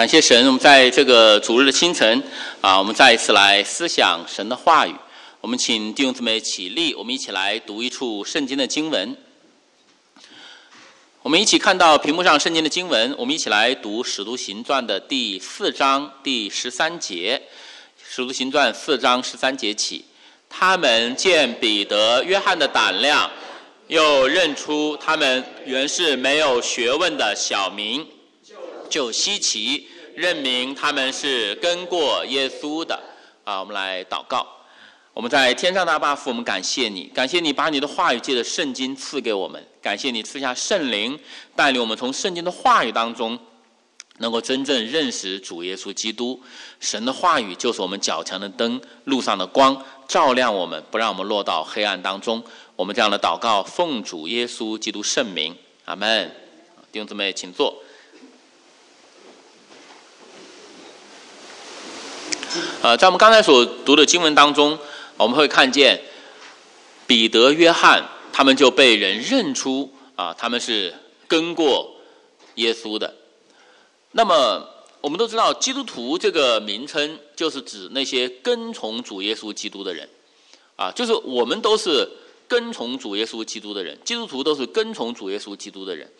感谢神，我们在这个主日的清晨啊，我们再一次来思想神的话语。我们请弟兄姊妹起立，我们一起来读一处圣经的经文。我们一起看到屏幕上圣经的经文，我们一起来读《使徒行传》的第四章第十三节，《使徒行传》四章十三节起，他们见彼得、约翰的胆量，又认出他们原是没有学问的小民。就稀奇，认明他们是跟过耶稣的啊！我们来祷告。我们在天上的阿爸父，我们感谢你，感谢你把你的话语借着圣经赐给我们，感谢你赐下圣灵带领我们从圣经的话语当中，能够真正认识主耶稣基督。神的话语就是我们脚前的灯，路上的光，照亮我们，不让我们落到黑暗当中。我们这样的祷告，奉主耶稣基督圣名，阿门。弟兄姊妹，请坐。呃，在我们刚才所读的经文当中，我们会看见彼得、约翰他们就被人认出啊，他们是跟过耶稣的。那么我们都知道，基督徒这个名称就是指那些跟从主耶稣基督的人啊，就是我们都是跟从主耶稣基督的人，基督徒都是跟从主耶稣基督的人。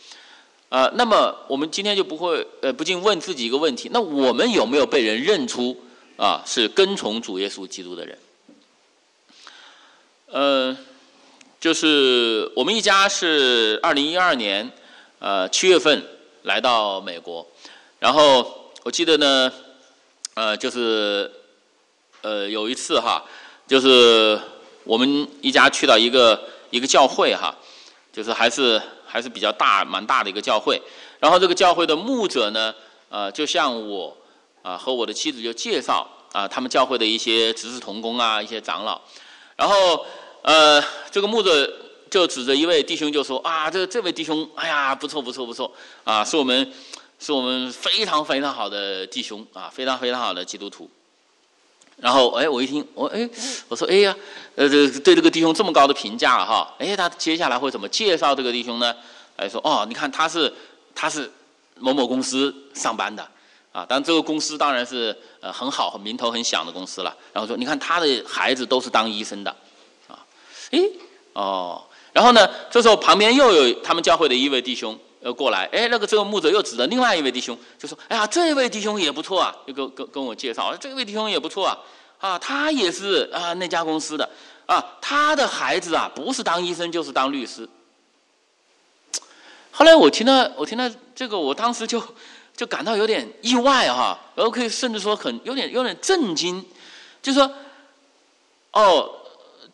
啊，那么我们今天就不会呃，不禁问自己一个问题：那我们有没有被人认出？啊，是跟从主耶稣基督的人。呃，就是我们一家是二零一二年呃七月份来到美国，然后我记得呢，呃，就是呃有一次哈，就是我们一家去到一个一个教会哈，就是还是还是比较大蛮大的一个教会，然后这个教会的牧者呢，呃，就像我。啊，和我的妻子就介绍啊，他们教会的一些执事同工啊，一些长老，然后呃，这个牧者就指着一位弟兄就说啊，这这位弟兄，哎呀，不错不错不错啊，是我们是我们非常非常好的弟兄啊，非常非常好的基督徒。然后哎，我一听我哎，我说哎呀，呃，这对这个弟兄这么高的评价哈，哎，他接下来会怎么介绍这个弟兄呢？哎，说哦，你看他是他是某某公司上班的。啊，但这个公司当然是呃很好、名头很响的公司了。然后说，你看他的孩子都是当医生的，啊，诶，哦，然后呢，这时候旁边又有他们教会的一位弟兄呃过来，哎，那个这个牧者又指着另外一位弟兄就说，哎呀，这位弟兄也不错啊，就跟跟跟我介绍，这位弟兄也不错啊，啊，他也是啊那家公司的，啊，他的孩子啊不是当医生就是当律师。后来我听到，我听到这个，我当时就。就感到有点意外哈，然后可以甚至说很有点有点震惊，就说，哦，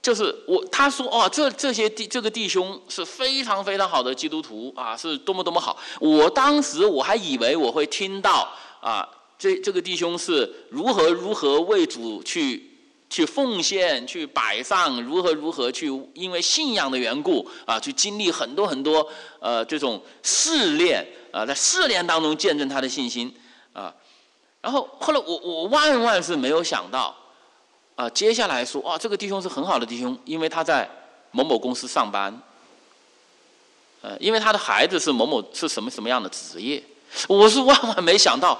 就是我他说哦，这这些弟这个弟兄是非常非常好的基督徒啊，是多么多么好。我当时我还以为我会听到啊，这这个弟兄是如何如何为主去去奉献去摆上，如何如何去因为信仰的缘故啊，去经历很多很多呃这种试炼。啊，在试炼当中见证他的信心啊，然后后来我我万万是没有想到啊，接下来说啊，这个弟兄是很好的弟兄，因为他在某某公司上班，呃，因为他的孩子是某某是什么什么样的职业，我是万万没想到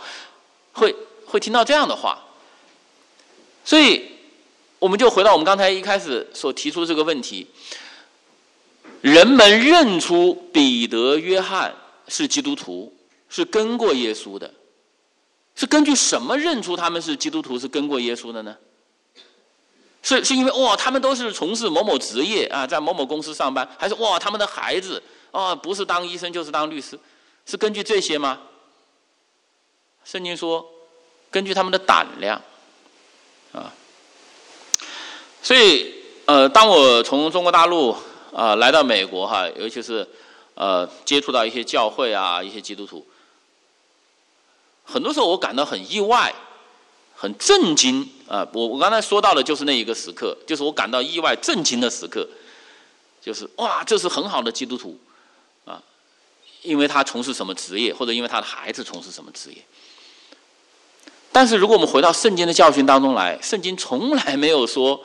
会会听到这样的话，所以我们就回到我们刚才一开始所提出这个问题，人们认出彼得、约翰。是基督徒，是跟过耶稣的，是根据什么认出他们是基督徒，是跟过耶稣的呢？是是因为哇，他们都是从事某某职业啊，在某某公司上班，还是哇，他们的孩子啊，不是当医生就是当律师，是根据这些吗？圣经说，根据他们的胆量啊。所以呃，当我从中国大陆啊来到美国哈，尤其是。呃，接触到一些教会啊，一些基督徒，很多时候我感到很意外，很震惊啊！我我刚才说到的就是那一个时刻，就是我感到意外、震惊的时刻，就是哇，这是很好的基督徒啊，因为他从事什么职业，或者因为他的孩子从事什么职业。但是如果我们回到圣经的教训当中来，圣经从来没有说。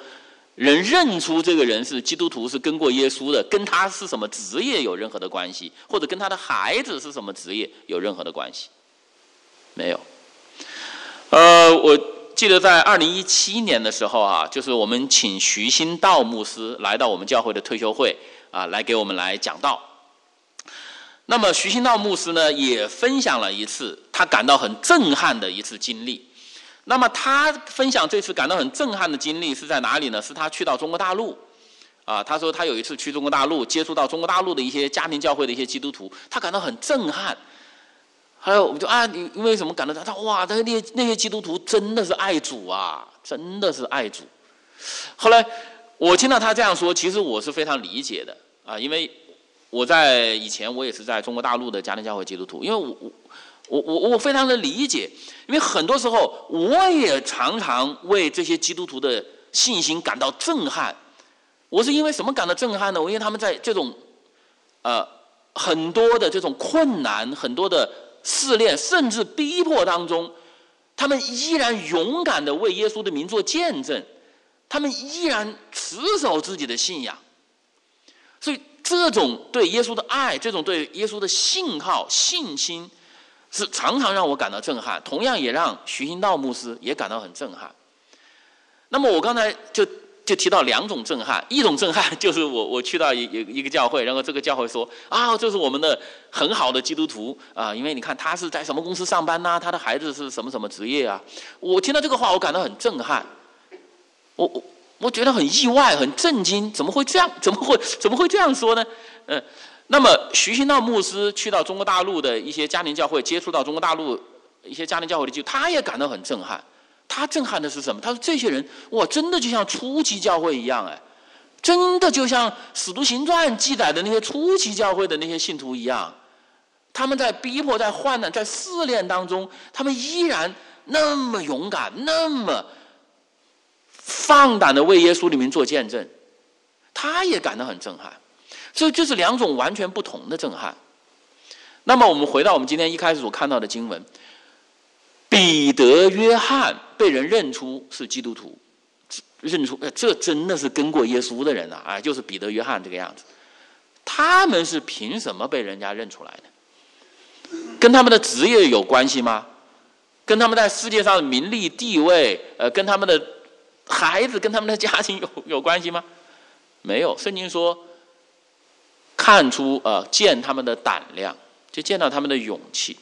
人认出这个人是基督徒，是跟过耶稣的，跟他是什么职业有任何的关系，或者跟他的孩子是什么职业有任何的关系？没有，呃，我记得在二零一七年的时候啊，就是我们请徐新道牧师来到我们教会的退休会啊，来给我们来讲道。那么徐新道牧师呢，也分享了一次他感到很震撼的一次经历。那么他分享这次感到很震撼的经历是在哪里呢？是他去到中国大陆啊，他说他有一次去中国大陆，接触到中国大陆的一些家庭教会的一些基督徒，他感到很震撼。还有，我们就啊，你因为什么感到他？哇，那那些那些基督徒真的是爱主啊，真的是爱主。后来我听到他这样说，其实我是非常理解的啊，因为我在以前我也是在中国大陆的家庭教会基督徒，因为我我我我我非常的理解，因为很多时候我也常常为这些基督徒的信心感到震撼。我是因为什么感到震撼呢？我因为他们在这种呃很多的这种困难，很多的。试炼甚至逼迫当中，他们依然勇敢的为耶稣的名做见证，他们依然持守自己的信仰。所以，这种对耶稣的爱，这种对耶稣的信号、信心，是常常让我感到震撼。同样，也让徐新道牧师也感到很震撼。那么，我刚才就。就提到两种震撼，一种震撼就是我我去到一一个教会，然后这个教会说啊，这是我们的很好的基督徒啊，因为你看他是在什么公司上班呐，他的孩子是什么什么职业啊？我听到这个话，我感到很震撼，我我我觉得很意外，很震惊，怎么会这样？怎么会怎么会这样说呢？嗯，那么徐新道牧师去到中国大陆的一些家庭教会，接触到中国大陆一些家庭教会的就他也感到很震撼。他震撼的是什么？他说：“这些人哇，真的就像初期教会一样，哎，真的就像《使徒行传》记载的那些初期教会的那些信徒一样，他们在逼迫、在患难、在试炼当中，他们依然那么勇敢，那么放胆的为耶稣里面做见证。他也感到很震撼，所以就是两种完全不同的震撼。那么，我们回到我们今天一开始所看到的经文。”彼得、约翰被人认出是基督徒，认出，这真的是跟过耶稣的人啊！啊，就是彼得、约翰这个样子。他们是凭什么被人家认出来的？跟他们的职业有关系吗？跟他们在世界上的名利地位，呃，跟他们的孩子、跟他们的家庭有有关系吗？没有。圣经说，看出呃，见他们的胆量，就见到他们的勇气。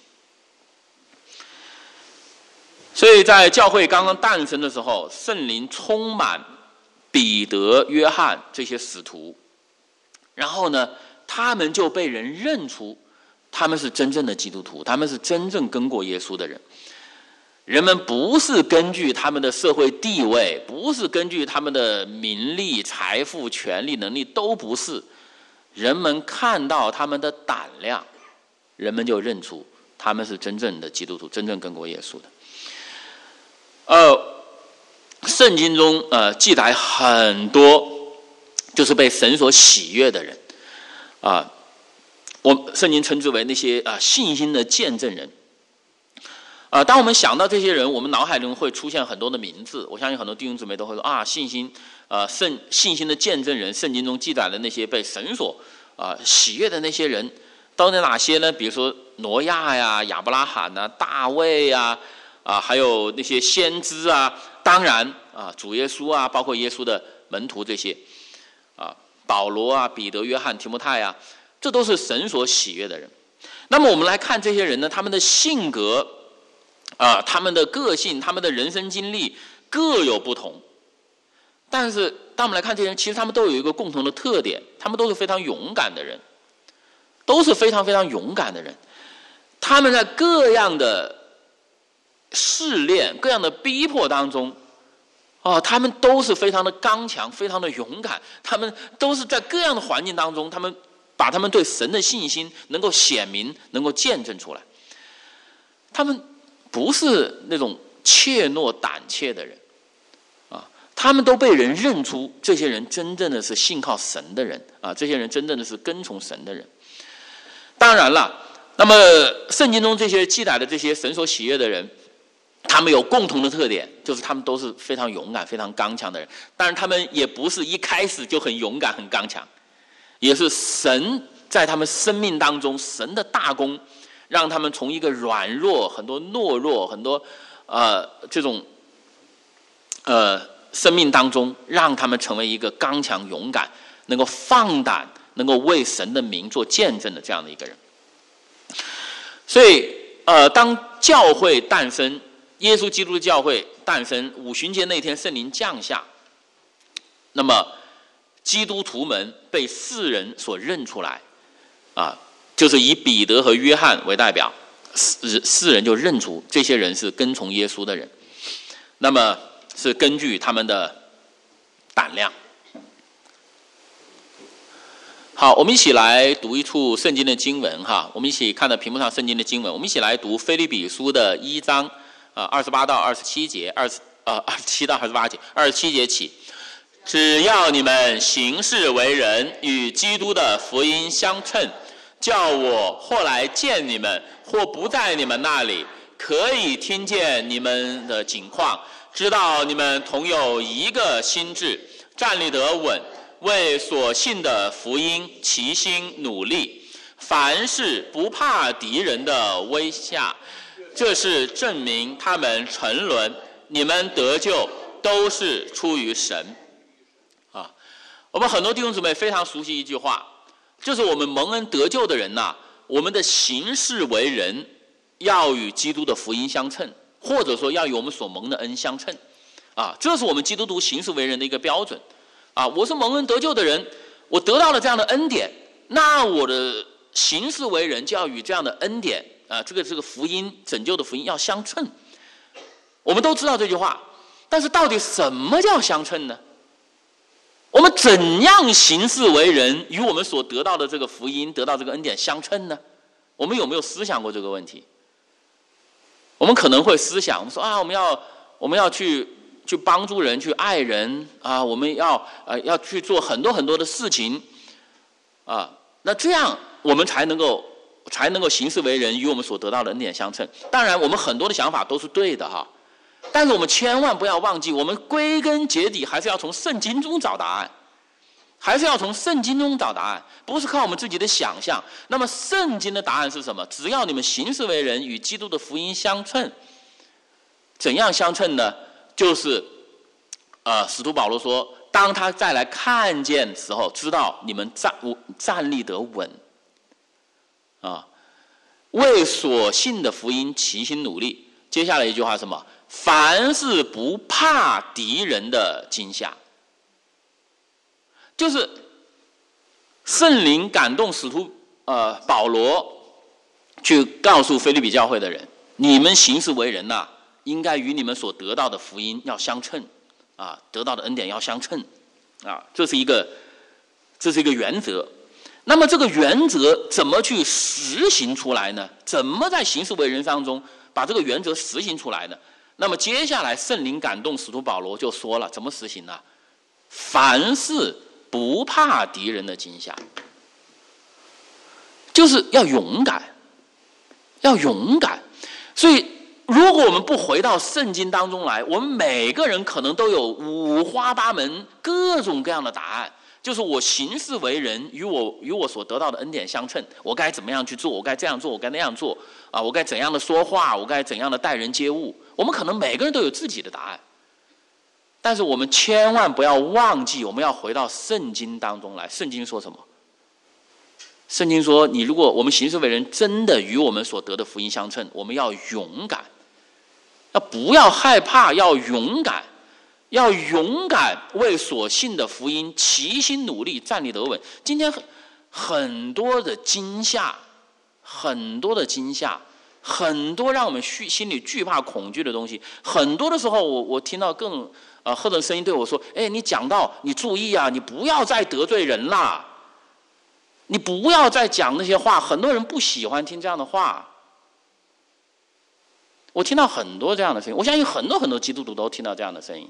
所以在教会刚刚诞生的时候，圣灵充满彼得、约翰这些使徒，然后呢，他们就被人认出，他们是真正的基督徒，他们是真正跟过耶稣的人。人们不是根据他们的社会地位，不是根据他们的名利、财富、权力、能力，都不是。人们看到他们的胆量，人们就认出他们是真正的基督徒，真正跟过耶稣的。呃，圣经中呃记载很多，就是被神所喜悦的人，啊，我圣经称之为那些啊信心的见证人。啊，当我们想到这些人，我们脑海中会出现很多的名字。我相信很多弟兄姊妹都会说啊，信心啊圣信心的见证人，圣经中记载的那些被神所啊喜悦的那些人，都有哪些呢？比如说挪亚呀、亚伯拉罕呐、大卫呀。啊，还有那些先知啊，当然啊，主耶稣啊，包括耶稣的门徒这些，啊，保罗啊，彼得、约翰、提摩太啊，这都是神所喜悦的人。那么我们来看这些人呢，他们的性格啊，他们的个性，他们的人生经历各有不同。但是当我们来看这些人，其实他们都有一个共同的特点，他们都是非常勇敢的人，都是非常非常勇敢的人。他们在各样的。试炼各样的逼迫当中，啊，他们都是非常的刚强，非常的勇敢。他们都是在各样的环境当中，他们把他们对神的信心能够显明，能够见证出来。他们不是那种怯懦胆怯的人，啊，他们都被人认出，这些人真正的是信靠神的人，啊，这些人真正的是跟从神的人。当然了，那么圣经中这些记载的这些神所喜悦的人。他们有共同的特点，就是他们都是非常勇敢、非常刚强的人。但是他们也不是一开始就很勇敢、很刚强，也是神在他们生命当中，神的大功，让他们从一个软弱、很多懦弱、很多呃这种呃生命当中，让他们成为一个刚强勇敢、能够放胆、能够为神的名做见证的这样的一个人。所以，呃，当教会诞生，耶稣基督的教会诞生，五旬节那天圣灵降下，那么基督徒们被世人所认出来，啊，就是以彼得和约翰为代表。世世人就认出这些人是跟从耶稣的人，那么是根据他们的胆量。好，我们一起来读一处圣经的经文哈。我们一起看到屏幕上圣经的经文，我们一起来读菲利比书的一章啊，二十八到二十七节，二十呃二十七到二十八节，二十七节起，只要你们行事为人与基督的福音相称。叫我或来见你们，或不在你们那里，可以听见你们的景况，知道你们同有一个心智，站立得稳，为所信的福音齐心努力，凡事不怕敌人的威吓，这是证明他们沉沦，你们得救都是出于神。啊，我们很多弟兄姊妹非常熟悉一句话。就是我们蒙恩得救的人呐，我们的行事为人要与基督的福音相称，或者说要与我们所蒙的恩相称，啊，这是我们基督徒行事为人的一个标准，啊，我是蒙恩得救的人，我得到了这样的恩典，那我的行事为人就要与这样的恩典啊，这个这个福音拯救的福音要相称。我们都知道这句话，但是到底什么叫相称呢？我们怎样行事为人，与我们所得到的这个福音、得到这个恩典相称呢？我们有没有思想过这个问题？我们可能会思想，我们说啊，我们要我们要去去帮助人，去爱人啊，我们要呃要去做很多很多的事情啊，那这样我们才能够才能够行事为人，与我们所得到的恩典相称。当然，我们很多的想法都是对的哈。但是我们千万不要忘记，我们归根结底还是要从圣经中找答案，还是要从圣经中找答案，不是靠我们自己的想象。那么圣经的答案是什么？只要你们行事为人与基督的福音相称，怎样相称呢？就是，呃，使徒保罗说，当他再来看见时候，知道你们站站立得稳，啊，为所信的福音齐心努力。接下来一句话是什么？凡是不怕敌人的惊吓，就是圣灵感动使徒呃保罗去告诉菲利比教会的人：你们行事为人呐，应该与你们所得到的福音要相称啊，得到的恩典要相称啊，这是一个这是一个原则。那么这个原则怎么去实行出来呢？怎么在行事为人当中把这个原则实行出来呢？那么接下来，圣灵感动使徒保罗就说了：怎么实行呢？凡事不怕敌人的惊吓，就是要勇敢，要勇敢。所以，如果我们不回到圣经当中来，我们每个人可能都有五花八门、各种各样的答案。就是我行事为人与我与我所得到的恩典相称，我该怎么样去做？我该这样做？我该那样做？啊，我该怎样的说话？我该怎样的待人接物？我们可能每个人都有自己的答案，但是我们千万不要忘记，我们要回到圣经当中来。圣经说什么？圣经说，你如果我们行事为人真的与我们所得的福音相称，我们要勇敢，要不要害怕？要勇敢。要勇敢为所信的福音齐心努力，站立得稳。今天很很多的惊吓，很多的惊吓，很多让我们心心里惧怕恐惧的东西。很多的时候，我我听到更呃，或者声音对我说：“哎，你讲到你注意啊，你不要再得罪人啦，你不要再讲那些话。”很多人不喜欢听这样的话。我听到很多这样的声音，我相信很多很多基督徒都听到这样的声音。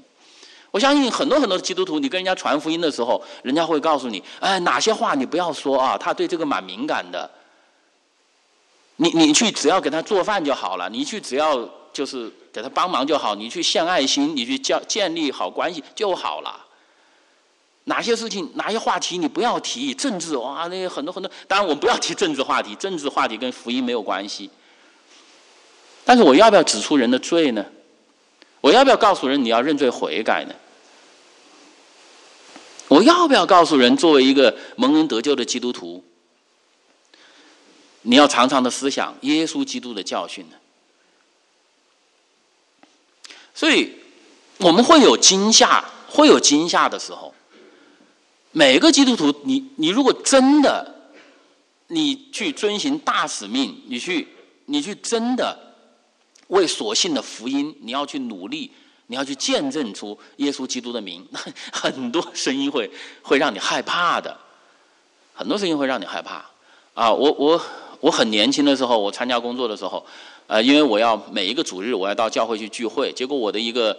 我相信很多很多基督徒，你跟人家传福音的时候，人家会告诉你：哎，哪些话你不要说啊？他对这个蛮敏感的。你你去只要给他做饭就好了，你去只要就是给他帮忙就好，你去献爱心，你去建建立好关系就好了。哪些事情、哪些话题你不要提？政治哇，那些很多很多。当然，我们不要提政治话题，政治话题跟福音没有关系。但是我要不要指出人的罪呢？我要不要告诉人你要认罪悔改呢？我要不要告诉人，作为一个蒙恩得救的基督徒，你要常常的思想耶稣基督的教训呢？所以，我们会有惊吓，会有惊吓的时候。每个基督徒，你你如果真的，你去遵循大使命，你去你去真的为所信的福音，你要去努力，你要去见证出耶稣基督的名，很多声音会会让你害怕的，很多声音会让你害怕。啊，我我我很年轻的时候，我参加工作的时候，呃，因为我要每一个主日我要到教会去聚会，结果我的一个。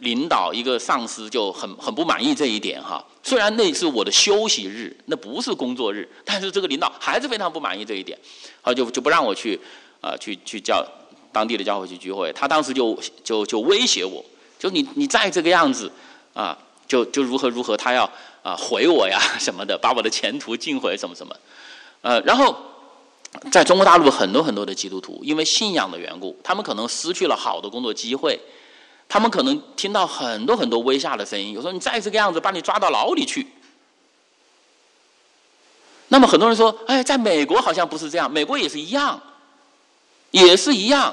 领导一个上司就很很不满意这一点哈，虽然那是我的休息日，那不是工作日，但是这个领导还是非常不满意这一点，好就就不让我去啊去去教当地的教会去聚会，他当时就就就威胁我，就你你再这个样子啊，就就如何如何，他要啊毁我呀什么的，把我的前途尽毁什么什么，呃，然后在中国大陆很多很多的基督徒因为信仰的缘故，他们可能失去了好的工作机会。他们可能听到很多很多威吓的声音，有时候你再这个样子，把你抓到牢里去。那么很多人说：“哎，在美国好像不是这样，美国也是一样，也是一样。”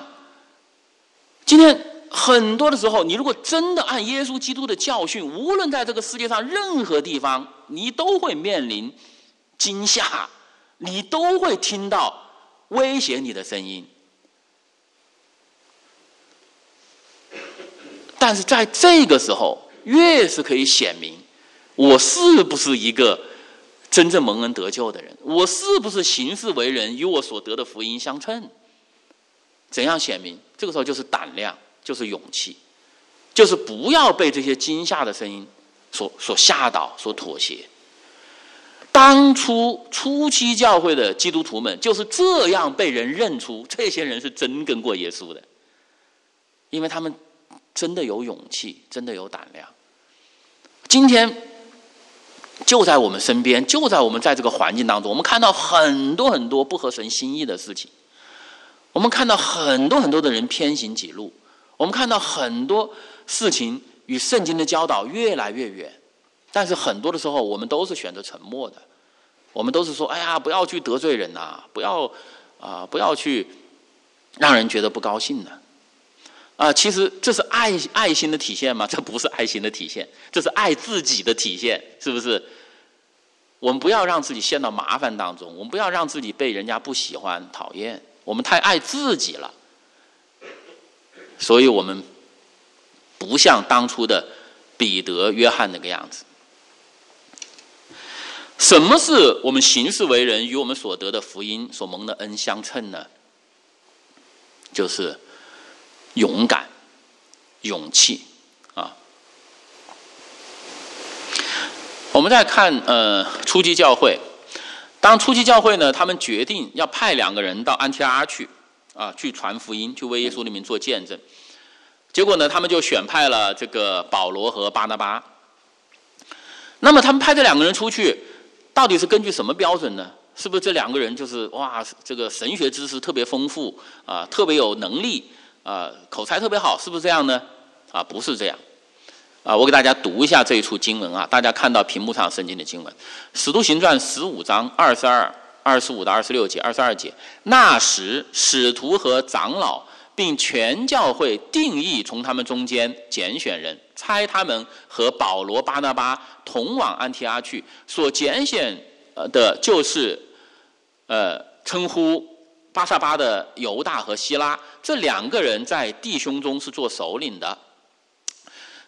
今天很多的时候，你如果真的按耶稣基督的教训，无论在这个世界上任何地方，你都会面临惊吓，你都会听到威胁你的声音。但是在这个时候，越是可以显明我是不是一个真正蒙恩得救的人，我是不是行事为人与我所得的福音相称？怎样显明？这个时候就是胆量，就是勇气，就是不要被这些惊吓的声音所所吓倒、所妥协。当初初期教会的基督徒们就是这样被人认出，这些人是真跟过耶稣的，因为他们。真的有勇气，真的有胆量。今天就在我们身边，就在我们在这个环境当中，我们看到很多很多不合神心意的事情。我们看到很多很多的人偏行己路，我们看到很多事情与圣经的教导越来越远。但是很多的时候，我们都是选择沉默的。我们都是说：“哎呀，不要去得罪人呐，不要啊，不要去让人觉得不高兴呢。”啊，其实这是爱爱心的体现吗？这不是爱心的体现，这是爱自己的体现，是不是？我们不要让自己陷到麻烦当中，我们不要让自己被人家不喜欢、讨厌，我们太爱自己了，所以我们不像当初的彼得、约翰那个样子。什么是我们行事为人与我们所得的福音所蒙的恩相称呢？就是。勇敢、勇气啊！我们再看呃，初级教会。当初级教会呢，他们决定要派两个人到安提阿去啊，去传福音，去为耶稣里面做见证。结果呢，他们就选派了这个保罗和巴拿巴。那么他们派这两个人出去，到底是根据什么标准呢？是不是这两个人就是哇，这个神学知识特别丰富啊，特别有能力？啊，口才特别好，是不是这样呢？啊，不是这样。啊，我给大家读一下这一处经文啊，大家看到屏幕上圣经的经文，《使徒行传》十五章二十二、二十五到二十六节、二十二节。那时，使徒和长老并全教会定义从他们中间拣选人，差他们和保罗、巴拿巴同往安提阿去。所拣选呃的就是，呃，称呼。巴萨巴的犹大和希拉这两个人在弟兄中是做首领的，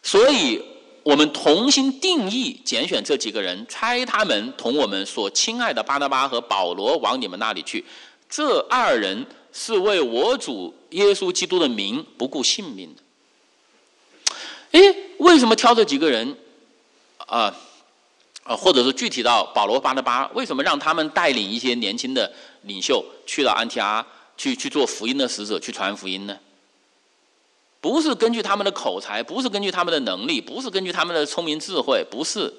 所以我们同心定义拣选这几个人，差他们同我们所亲爱的巴拿巴和保罗往你们那里去。这二人是为我主耶稣基督的名不顾性命的。哎，为什么挑这几个人啊？啊，或者是具体到保罗、巴拿巴，为什么让他们带领一些年轻的领袖去到安提阿，去去做福音的使者，去传福音呢？不是根据他们的口才，不是根据他们的能力，不是根据他们的聪明智慧，不是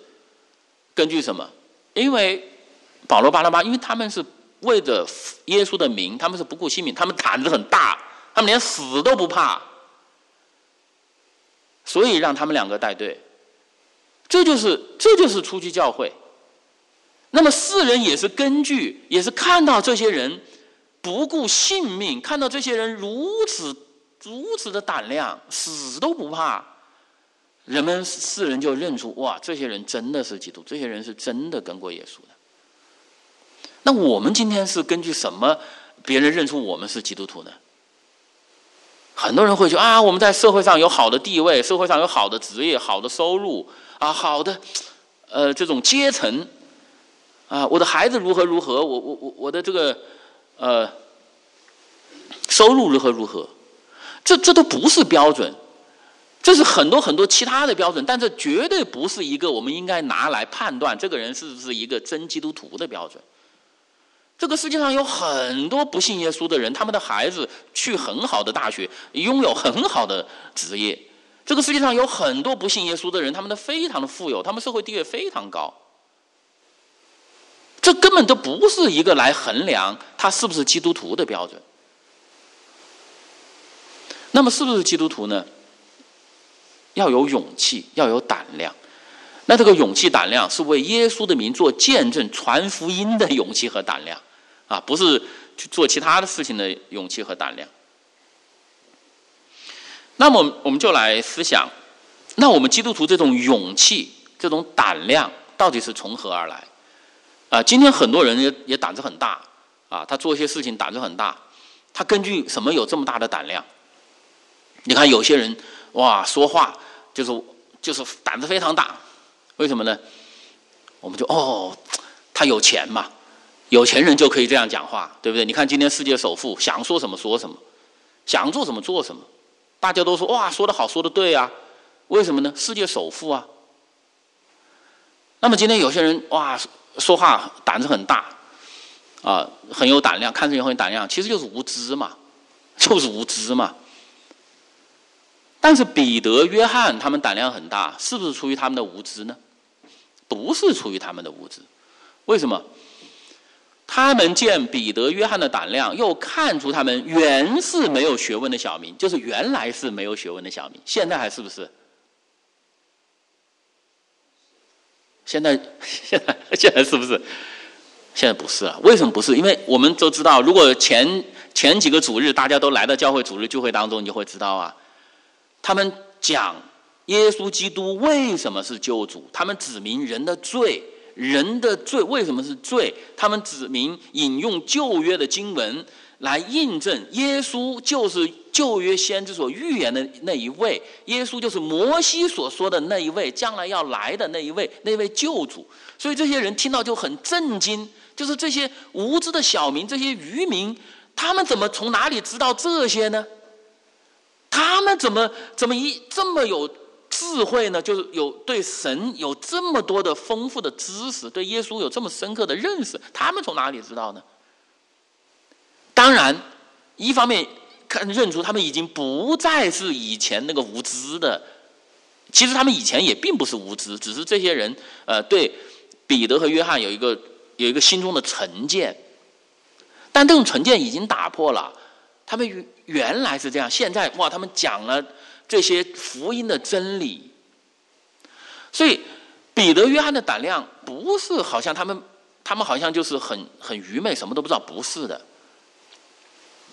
根据什么？因为保罗、巴拿巴，因为他们是为着耶稣的名，他们是不顾性命，他们胆子很大，他们连死都不怕。所以让他们两个带队。这就是这就是初期教会。那么世人也是根据，也是看到这些人不顾性命，看到这些人如此如此的胆量，死都不怕，人们世人就认出哇，这些人真的是基督，这些人是真的跟过耶稣的。那我们今天是根据什么别人认出我们是基督徒呢？很多人会说啊，我们在社会上有好的地位，社会上有好的职业、好的收入啊，好的呃这种阶层。啊，我的孩子如何如何，我我我我的这个呃收入如何如何，这这都不是标准，这是很多很多其他的标准，但这绝对不是一个我们应该拿来判断这个人是不是一个真基督徒的标准。这个世界上有很多不信耶稣的人，他们的孩子去很好的大学，拥有很好的职业。这个世界上有很多不信耶稣的人，他们的非常的富有，他们社会地位非常高。这根本都不是一个来衡量他是不是基督徒的标准。那么，是不是基督徒呢？要有勇气，要有胆量。那这个勇气、胆量是为耶稣的名做见证、传福音的勇气和胆量啊，不是去做其他的事情的勇气和胆量。那么，我们就来思想：那我们基督徒这种勇气、这种胆量，到底是从何而来？啊，今天很多人也也胆子很大，啊，他做一些事情胆子很大，他根据什么有这么大的胆量？你看有些人，哇，说话就是就是胆子非常大，为什么呢？我们就哦，他有钱嘛，有钱人就可以这样讲话，对不对？你看今天世界首富想说什么说什么，想做什么做什么，大家都说哇，说的好，说的对啊，为什么呢？世界首富啊。那么今天有些人哇。说话胆子很大，啊，很有胆量，看着也很有胆量，其实就是无知嘛，就是无知嘛。但是彼得、约翰他们胆量很大，是不是出于他们的无知呢？不是出于他们的无知，为什么？他们见彼得、约翰的胆量，又看出他们原是没有学问的小民，就是原来是没有学问的小民，现在还是不是？现在，现在，现在是不是？现在不是啊？为什么不是？因为我们都知道，如果前前几个主日大家都来到教会主日聚会当中，你就会知道啊。他们讲耶稣基督为什么是救主，他们指明人的罪，人的罪为什么是罪？他们指明引用旧约的经文。来印证耶稣就是旧约先知所预言的那一位，耶稣就是摩西所说的那一位，将来要来的那一位，那位救主。所以这些人听到就很震惊，就是这些无知的小民，这些渔民，他们怎么从哪里知道这些呢？他们怎么怎么一这么有智慧呢？就是有对神有这么多的丰富的知识，对耶稣有这么深刻的认识，他们从哪里知道呢？当然，一方面看认出他们已经不再是以前那个无知的，其实他们以前也并不是无知，只是这些人呃对彼得和约翰有一个有一个心中的成见，但这种成见已经打破了。他们原原来是这样，现在哇，他们讲了这些福音的真理，所以彼得、约翰的胆量不是好像他们他们好像就是很很愚昧，什么都不知道，不是的。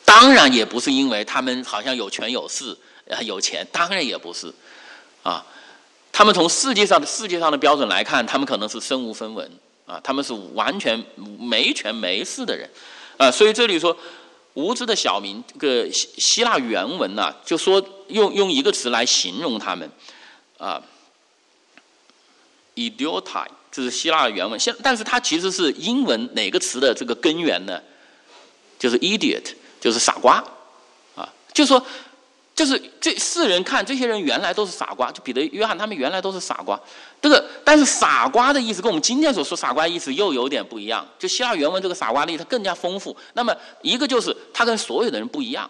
当然也不是因为他们好像有权有势有钱，当然也不是，啊，他们从世界上的世界上的标准来看，他们可能是身无分文啊，他们是完全没权没势的人，啊，所以这里说无知的小民，这个希希腊原文呢，就说用用一个词来形容他们，啊，idioti，这是希腊的原文，现但是它其实是英文哪个词的这个根源呢？就是 idiot。就是傻瓜，啊，就说，就是这世人看这些人原来都是傻瓜，就彼得、约翰他们原来都是傻瓜。这个，但是傻瓜的意思跟我们今天所说傻瓜的意思又有点不一样。就希腊原文这个傻瓜的意思更加丰富。那么一个就是他跟所有的人不一样，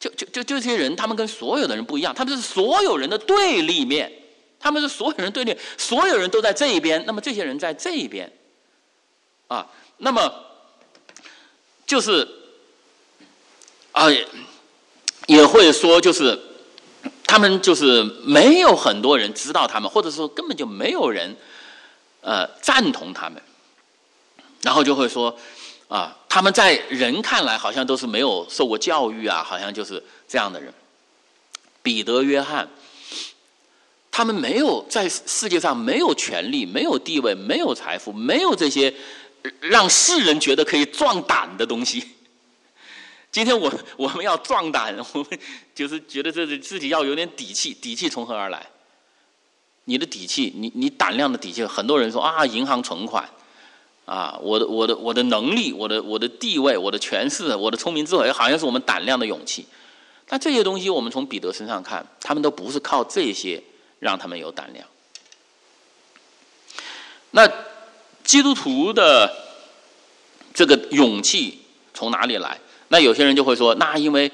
就就就这些人他们跟所有的人不一样，他们是所有人的对立面，他们是所有人对立，所有人都在这一边，那么这些人在这一边，啊，那么就是。啊，也会说，就是他们就是没有很多人知道他们，或者说根本就没有人呃赞同他们，然后就会说啊，他们在人看来好像都是没有受过教育啊，好像就是这样的人。彼得、约翰，他们没有在世界上没有权利、没有地位、没有财富、没有这些让世人觉得可以壮胆的东西。今天我我们要壮胆，我们就是觉得这是自己要有点底气。底气从何而来？你的底气，你你胆量的底气。很多人说啊，银行存款，啊，我的我的我的能力，我的我的地位，我的权势，我的聪明智慧，好像是我们胆量的勇气。那这些东西，我们从彼得身上看，他们都不是靠这些让他们有胆量。那基督徒的这个勇气从哪里来？那有些人就会说，那因为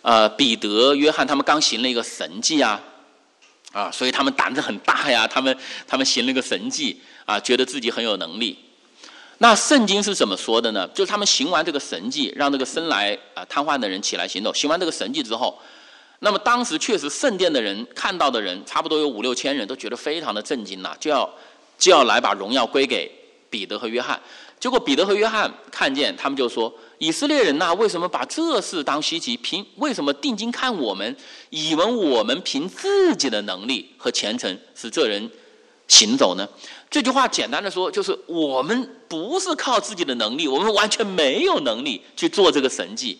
呃彼得、约翰他们刚行了一个神迹啊，啊，所以他们胆子很大呀，他们他们行了一个神迹啊，觉得自己很有能力。那圣经是怎么说的呢？就是他们行完这个神迹，让这个生来啊瘫痪的人起来行走。行完这个神迹之后，那么当时确实圣殿的人看到的人差不多有五六千人，都觉得非常的震惊呐，就要就要来把荣耀归给彼得和约翰。结果彼得和约翰看见，他们就说：“以色列人呐，为什么把这事当稀奇？凭为什么定睛看我们，以为我们凭自己的能力和虔诚使这人行走呢？”这句话简单的说，就是我们不是靠自己的能力，我们完全没有能力去做这个神迹。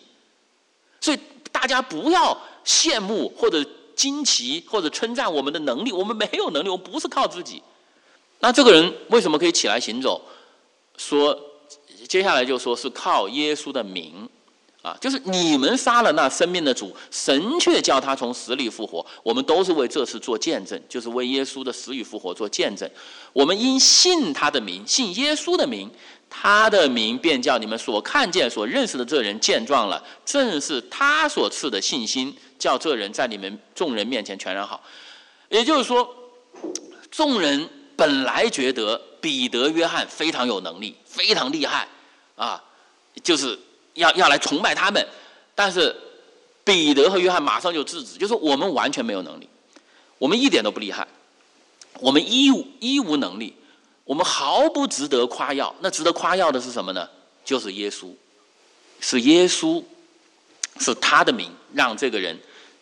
所以大家不要羡慕或者惊奇或者称赞我们的能力，我们没有能力，我们不是靠自己。那这个人为什么可以起来行走？说接下来就说是靠耶稣的名。啊，就是你们杀了那生命的主，神却叫他从死里复活。我们都是为这次做见证，就是为耶稣的死与复活做见证。我们因信他的名，信耶稣的名，他的名便叫你们所看见、所认识的这人见状了。正是他所赐的信心，叫这人在你们众人面前全然好。也就是说，众人本来觉得彼得、约翰非常有能力，非常厉害，啊，就是。要要来崇拜他们，但是彼得和约翰马上就制止，就说我们完全没有能力，我们一点都不厉害，我们一无一无能力，我们毫不值得夸耀。那值得夸耀的是什么呢？就是耶稣，是耶稣，是他的名让这个人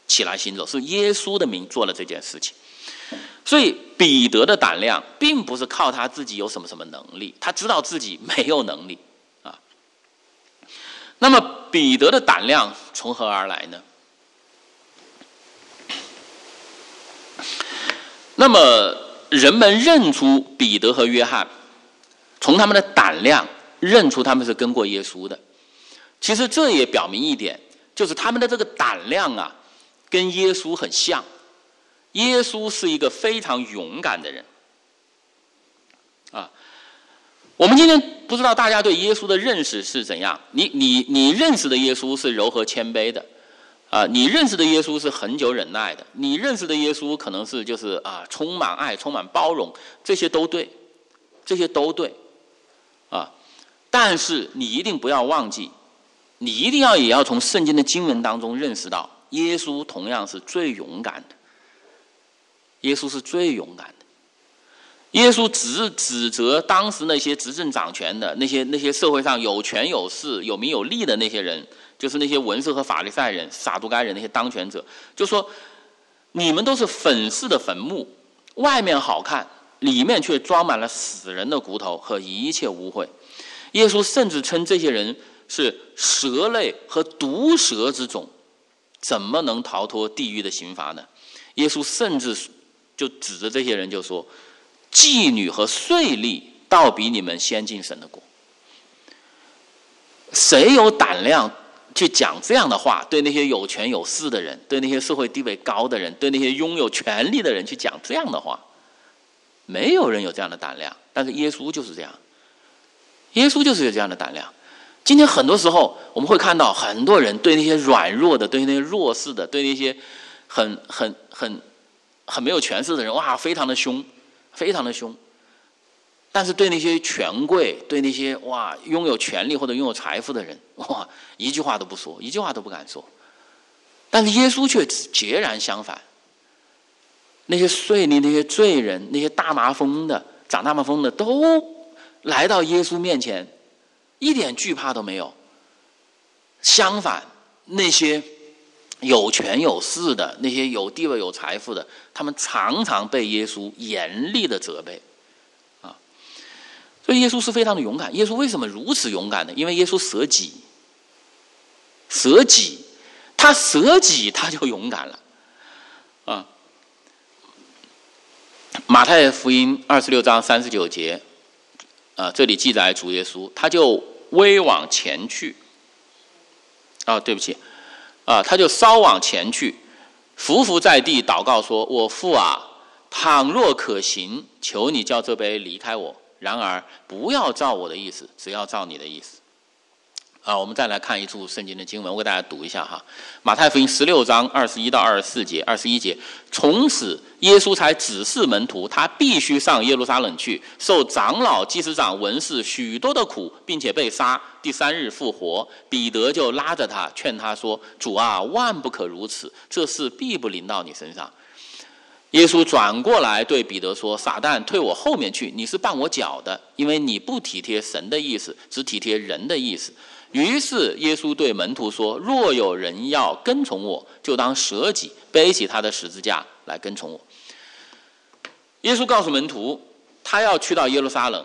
起来行走，是耶稣的名做了这件事情。所以彼得的胆量并不是靠他自己有什么什么能力，他知道自己没有能力。那么彼得的胆量从何而来呢？那么人们认出彼得和约翰，从他们的胆量认出他们是跟过耶稣的。其实这也表明一点，就是他们的这个胆量啊，跟耶稣很像。耶稣是一个非常勇敢的人，啊。我们今天不知道大家对耶稣的认识是怎样？你你你认识的耶稣是柔和谦卑的，啊，你认识的耶稣是恒久忍耐的，你认识的耶稣可能是就是啊充满爱、充满包容，这些都对，这些都对，啊，但是你一定不要忘记，你一定要也要从圣经的经文当中认识到，耶稣同样是最勇敢的，耶稣是最勇敢的。耶稣指指责当时那些执政掌权的那些那些社会上有权有势有名有利的那些人，就是那些文士和法利赛人、撒都该人那些当权者，就说：“你们都是粉饰的坟墓，外面好看，里面却装满了死人的骨头和一切污秽。”耶稣甚至称这些人是蛇类和毒蛇之种，怎么能逃脱地狱的刑罚呢？耶稣甚至就指着这些人就说。妓女和税吏倒比你们先进神的国。谁有胆量去讲这样的话？对那些有权有势的人，对那些社会地位高的人，对那些拥有权力的人去讲这样的话？没有人有这样的胆量。但是耶稣就是这样，耶稣就是有这样的胆量。今天很多时候我们会看到很多人对那些软弱的、对那些弱势的、对那些很很很很没有权势的人，哇，非常的凶。非常的凶，但是对那些权贵、对那些哇拥有权力或者拥有财富的人，哇一句话都不说，一句话都不敢说。但是耶稣却截然相反，那些税吏、那些罪人、那些大麻风的、长大麻风的，都来到耶稣面前，一点惧怕都没有。相反，那些有权有势的、那些有地位有财富的，他们常常被耶稣严厉的责备。啊，所以耶稣是非常的勇敢。耶稣为什么如此勇敢呢？因为耶稣舍己，舍己，他舍己，他就勇敢了。啊。马太福音二十六章三十九节，啊，这里记载主耶稣，他就微往前去，啊，对不起，啊，他就稍往前去，伏伏在地祷告说：“我父啊，倘若可行，求你叫这杯离开我；然而不要照我的意思，只要照你的意思。”啊，我们再来看一处圣经的经文，我给大家读一下哈，《马太福音》十六章二十一到二十四节，二十一节，从此耶稣才指示门徒，他必须上耶路撒冷去，受长老、祭司长、文士许多的苦，并且被杀，第三日复活。彼得就拉着他，劝他说：“主啊，万不可如此，这事必不临到你身上。”耶稣转过来对彼得说：“撒旦，退我后面去！你是绊我脚的，因为你不体贴神的意思，只体贴人的意思。”于是耶稣对门徒说：“若有人要跟从我，就当舍己，背起他的十字架来跟从我。”耶稣告诉门徒，他要去到耶路撒冷，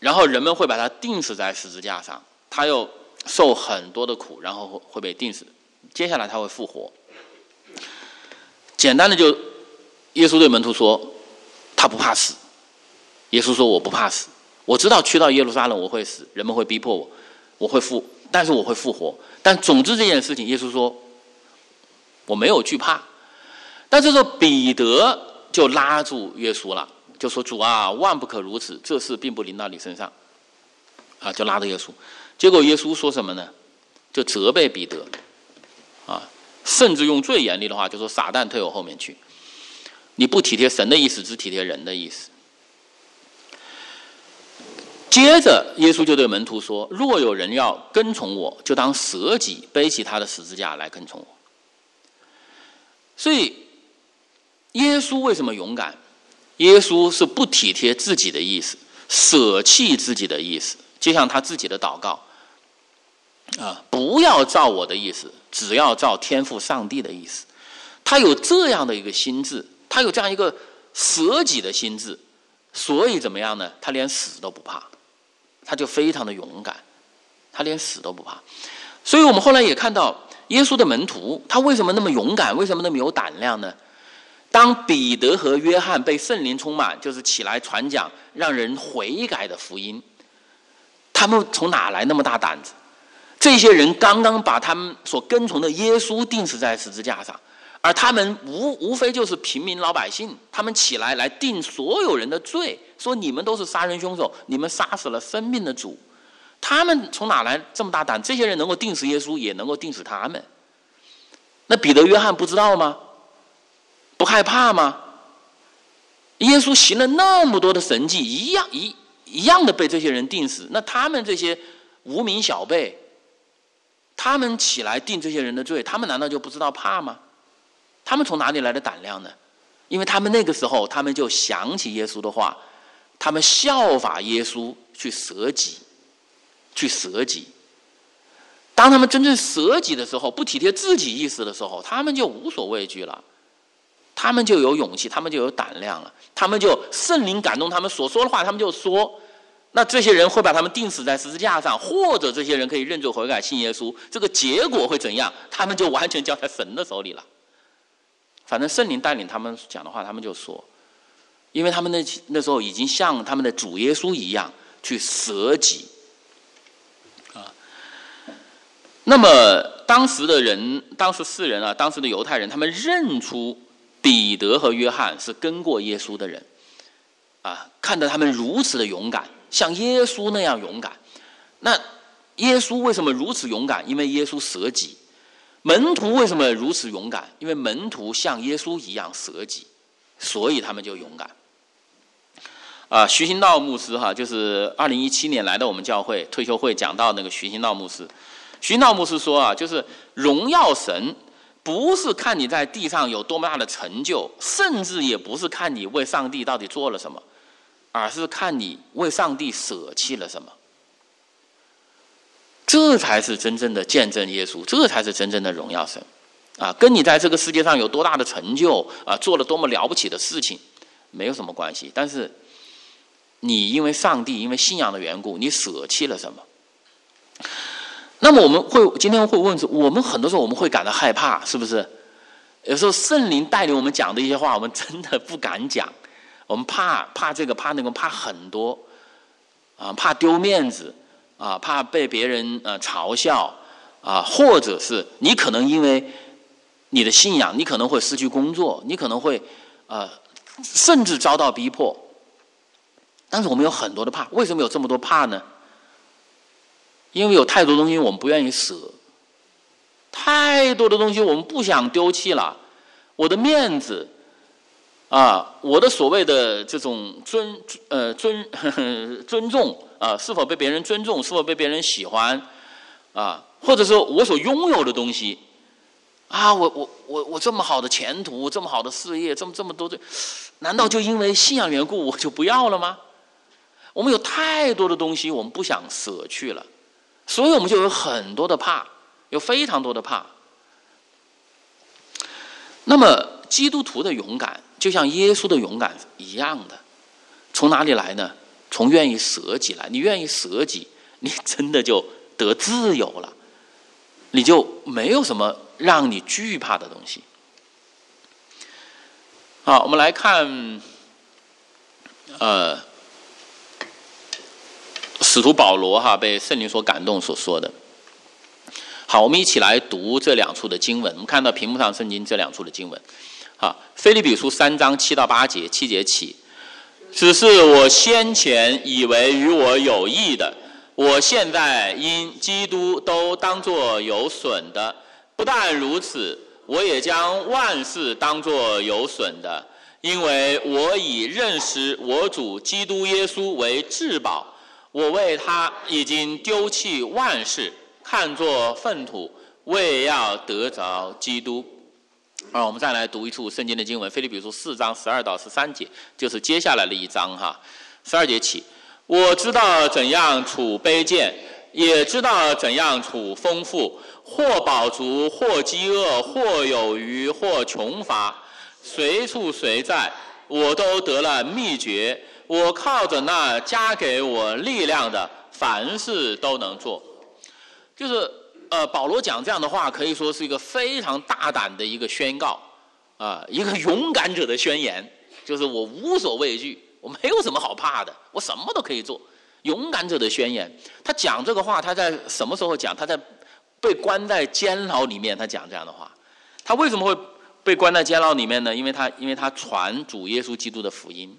然后人们会把他钉死在十字架上，他又受很多的苦，然后会被钉死。接下来他会复活。简单的就，耶稣对门徒说：“他不怕死。”耶稣说：“我不怕死，我知道去到耶路撒冷我会死，人们会逼迫我。”我会复，但是我会复活。但总之这件事情，耶稣说我没有惧怕。但这时候彼得就拉住耶稣了，就说：“主啊，万不可如此，这事并不临到你身上。”啊，就拉着耶稣。结果耶稣说什么呢？就责备彼得，啊，甚至用最严厉的话，就说：“撒旦，退我后面去！你不体贴神的意思，只体贴人的意思。”接着，耶稣就对门徒说：“若有人要跟从我，就当舍己，背起他的十字架来跟从我。”所以，耶稣为什么勇敢？耶稣是不体贴自己的意思，舍弃自己的意思，就像他自己的祷告啊，不要照我的意思，只要照天父上帝的意思。他有这样的一个心智，他有这样一个舍己的心智，所以怎么样呢？他连死都不怕。他就非常的勇敢，他连死都不怕，所以我们后来也看到耶稣的门徒，他为什么那么勇敢？为什么那么有胆量呢？当彼得和约翰被圣灵充满，就是起来传讲让人悔改的福音，他们从哪来那么大胆子？这些人刚刚把他们所跟从的耶稣钉死在十字架上。而他们无无非就是平民老百姓，他们起来来定所有人的罪，说你们都是杀人凶手，你们杀死了生命的主。他们从哪来这么大胆？这些人能够定死耶稣，也能够定死他们。那彼得、约翰不知道吗？不害怕吗？耶稣行了那么多的神迹，一样一一样的被这些人定死。那他们这些无名小辈，他们起来定这些人的罪，他们难道就不知道怕吗？他们从哪里来的胆量呢？因为他们那个时候，他们就想起耶稣的话，他们效法耶稣去舍己，去舍己。当他们真正舍己的时候，不体贴自己意思的时候，他们就无所畏惧了，他们就有勇气，他们就有胆量了，他们就圣灵感动他们所说的话，他们就说。那这些人会把他们钉死在十字架上，或者这些人可以认罪悔改信耶稣，这个结果会怎样？他们就完全交在神的手里了。反正圣灵带领他们讲的话，他们就说，因为他们那那时候已经像他们的主耶稣一样去舍己啊。那么当时的人，当时世人啊，当时的犹太人，他们认出彼得和约翰是跟过耶稣的人啊，看到他们如此的勇敢，像耶稣那样勇敢。那耶稣为什么如此勇敢？因为耶稣舍己。门徒为什么如此勇敢？因为门徒像耶稣一样舍己，所以他们就勇敢。啊，徐行道牧师哈，就是二零一七年来到我们教会退休会讲到那个徐行道牧师。徐行道牧师说啊，就是荣耀神不是看你在地上有多么大的成就，甚至也不是看你为上帝到底做了什么，而是看你为上帝舍弃了什么。这才是真正的见证耶稣，这才是真正的荣耀神，啊，跟你在这个世界上有多大的成就啊，做了多么了不起的事情，没有什么关系。但是，你因为上帝，因为信仰的缘故，你舍弃了什么？那么我们会今天会问说，我们很多时候我们会感到害怕，是不是？有时候圣灵带领我们讲的一些话，我们真的不敢讲，我们怕怕这个怕那个怕很多，啊，怕丢面子。啊，怕被别人呃嘲笑，啊，或者是你可能因为你的信仰，你可能会失去工作，你可能会呃甚至遭到逼迫。但是我们有很多的怕，为什么有这么多怕呢？因为有太多东西我们不愿意舍，太多的东西我们不想丢弃了，我的面子。啊，我的所谓的这种尊呃尊 尊重啊，是否被别人尊重，是否被别人喜欢啊？或者说我所拥有的东西啊，我我我我这么好的前途，这么好的事业，这么这么多的，难道就因为信仰缘故我就不要了吗？我们有太多的东西我们不想舍去了，所以我们就有很多的怕，有非常多的怕。那么。基督徒的勇敢，就像耶稣的勇敢一样的，从哪里来呢？从愿意舍己来。你愿意舍己，你真的就得自由了，你就没有什么让你惧怕的东西。好，我们来看，呃，使徒保罗哈被圣灵所感动所说的。好，我们一起来读这两处的经文。我们看到屏幕上圣经这两处的经文。好，菲利比书三章七到八节，七节起，只是我先前以为与我有益的，我现在因基督都当作有损的。不但如此，我也将万事当作有损的，因为我以认识我主基督耶稣为至宝。我为他已经丢弃万事，看作粪土，为要得着基督。好，我们再来读一处圣经的经文，《腓立比书》四章十二到十三节，就是接下来的一章哈。十二节起，我知道怎样处卑贱，也知道怎样处丰富，或饱足，或饥饿，或有余，或穷乏，随处随在，我都得了秘诀。我靠着那加给我力量的，凡事都能做。就是。呃，保罗讲这样的话，可以说是一个非常大胆的一个宣告，啊，一个勇敢者的宣言，就是我无所畏惧，我没有什么好怕的，我什么都可以做，勇敢者的宣言。他讲这个话，他在什么时候讲？他在被关在监牢里面，他讲这样的话。他为什么会被关在监牢里面呢？因为他因为他传主耶稣基督的福音，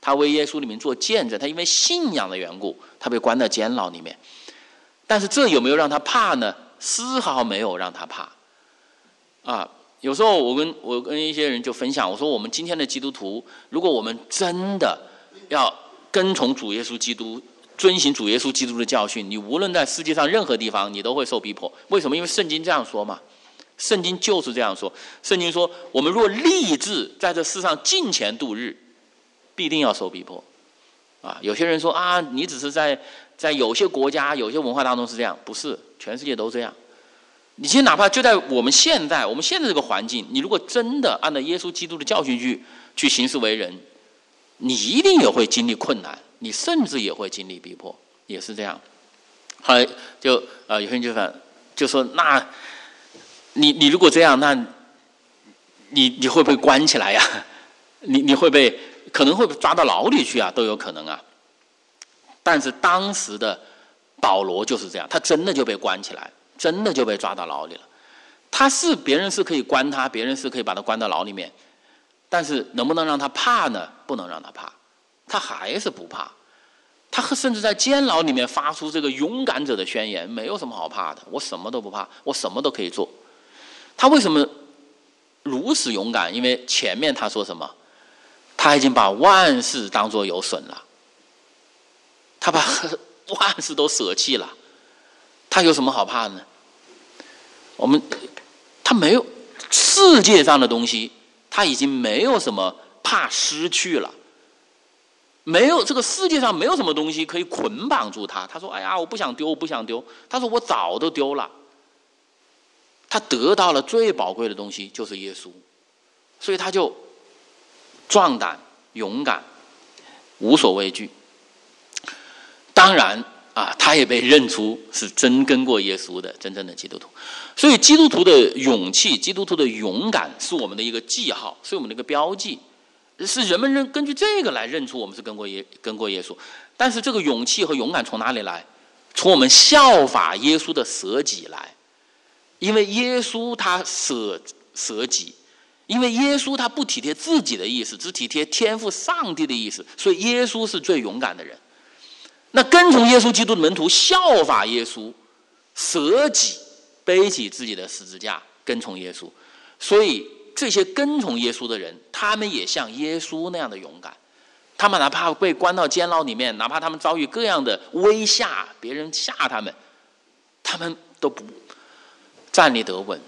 他为耶稣里面做见证，他因为信仰的缘故，他被关在监牢里面。但是这有没有让他怕呢？丝毫没有让他怕，啊！有时候我跟我跟一些人就分享，我说我们今天的基督徒，如果我们真的要跟从主耶稣基督，遵行主耶稣基督的教训，你无论在世界上任何地方，你都会受逼迫。为什么？因为圣经这样说嘛，圣经就是这样说。圣经说，我们若立志在这世上尽钱度日，必定要受逼迫。啊！有些人说啊，你只是在在有些国家、有些文化当中是这样，不是。全世界都这样，你其实哪怕就在我们现在，我们现在这个环境，你如果真的按照耶稣基督的教训去去行事为人，你一定也会经历困难，你甚至也会经历逼迫，也是这样。后来就呃，有些人就说，就说那，你你如果这样，那你你会不会关起来呀？你你会被可能会被抓到牢里去啊，都有可能啊。但是当时的。保罗就是这样，他真的就被关起来，真的就被抓到牢里了。他是别人是可以关他，别人是可以把他关到牢里面，但是能不能让他怕呢？不能让他怕，他还是不怕。他甚至在监牢里面发出这个勇敢者的宣言：没有什么好怕的，我什么都不怕，我什么都可以做。他为什么如此勇敢？因为前面他说什么？他已经把万事当作有损了，他把。万事都舍弃了，他有什么好怕的呢？我们他没有世界上的东西，他已经没有什么怕失去了。没有这个世界上没有什么东西可以捆绑住他。他说：“哎呀，我不想丢，我不想丢。”他说：“我早都丢了。”他得到了最宝贵的东西，就是耶稣，所以他就壮胆、勇敢、无所畏惧。当然啊，他也被认出是真跟过耶稣的真正的基督徒。所以，基督徒的勇气、基督徒的勇敢，是我们的一个记号，是我们的一个标记。是人们认根据这个来认出我们是跟过耶跟过耶稣，但是这个勇气和勇敢从哪里来？从我们效法耶稣的舍己来，因为耶稣他舍舍己，因为耶稣他不体贴自己的意思，只体贴天赋上帝的意思，所以耶稣是最勇敢的人。那跟从耶稣基督的门徒效法耶稣，舍己背起自己的十字架跟从耶稣，所以。这些跟从耶稣的人，他们也像耶稣那样的勇敢。他们哪怕被关到监牢里面，哪怕他们遭遇各样的威吓，别人吓他们，他们都不站立得稳。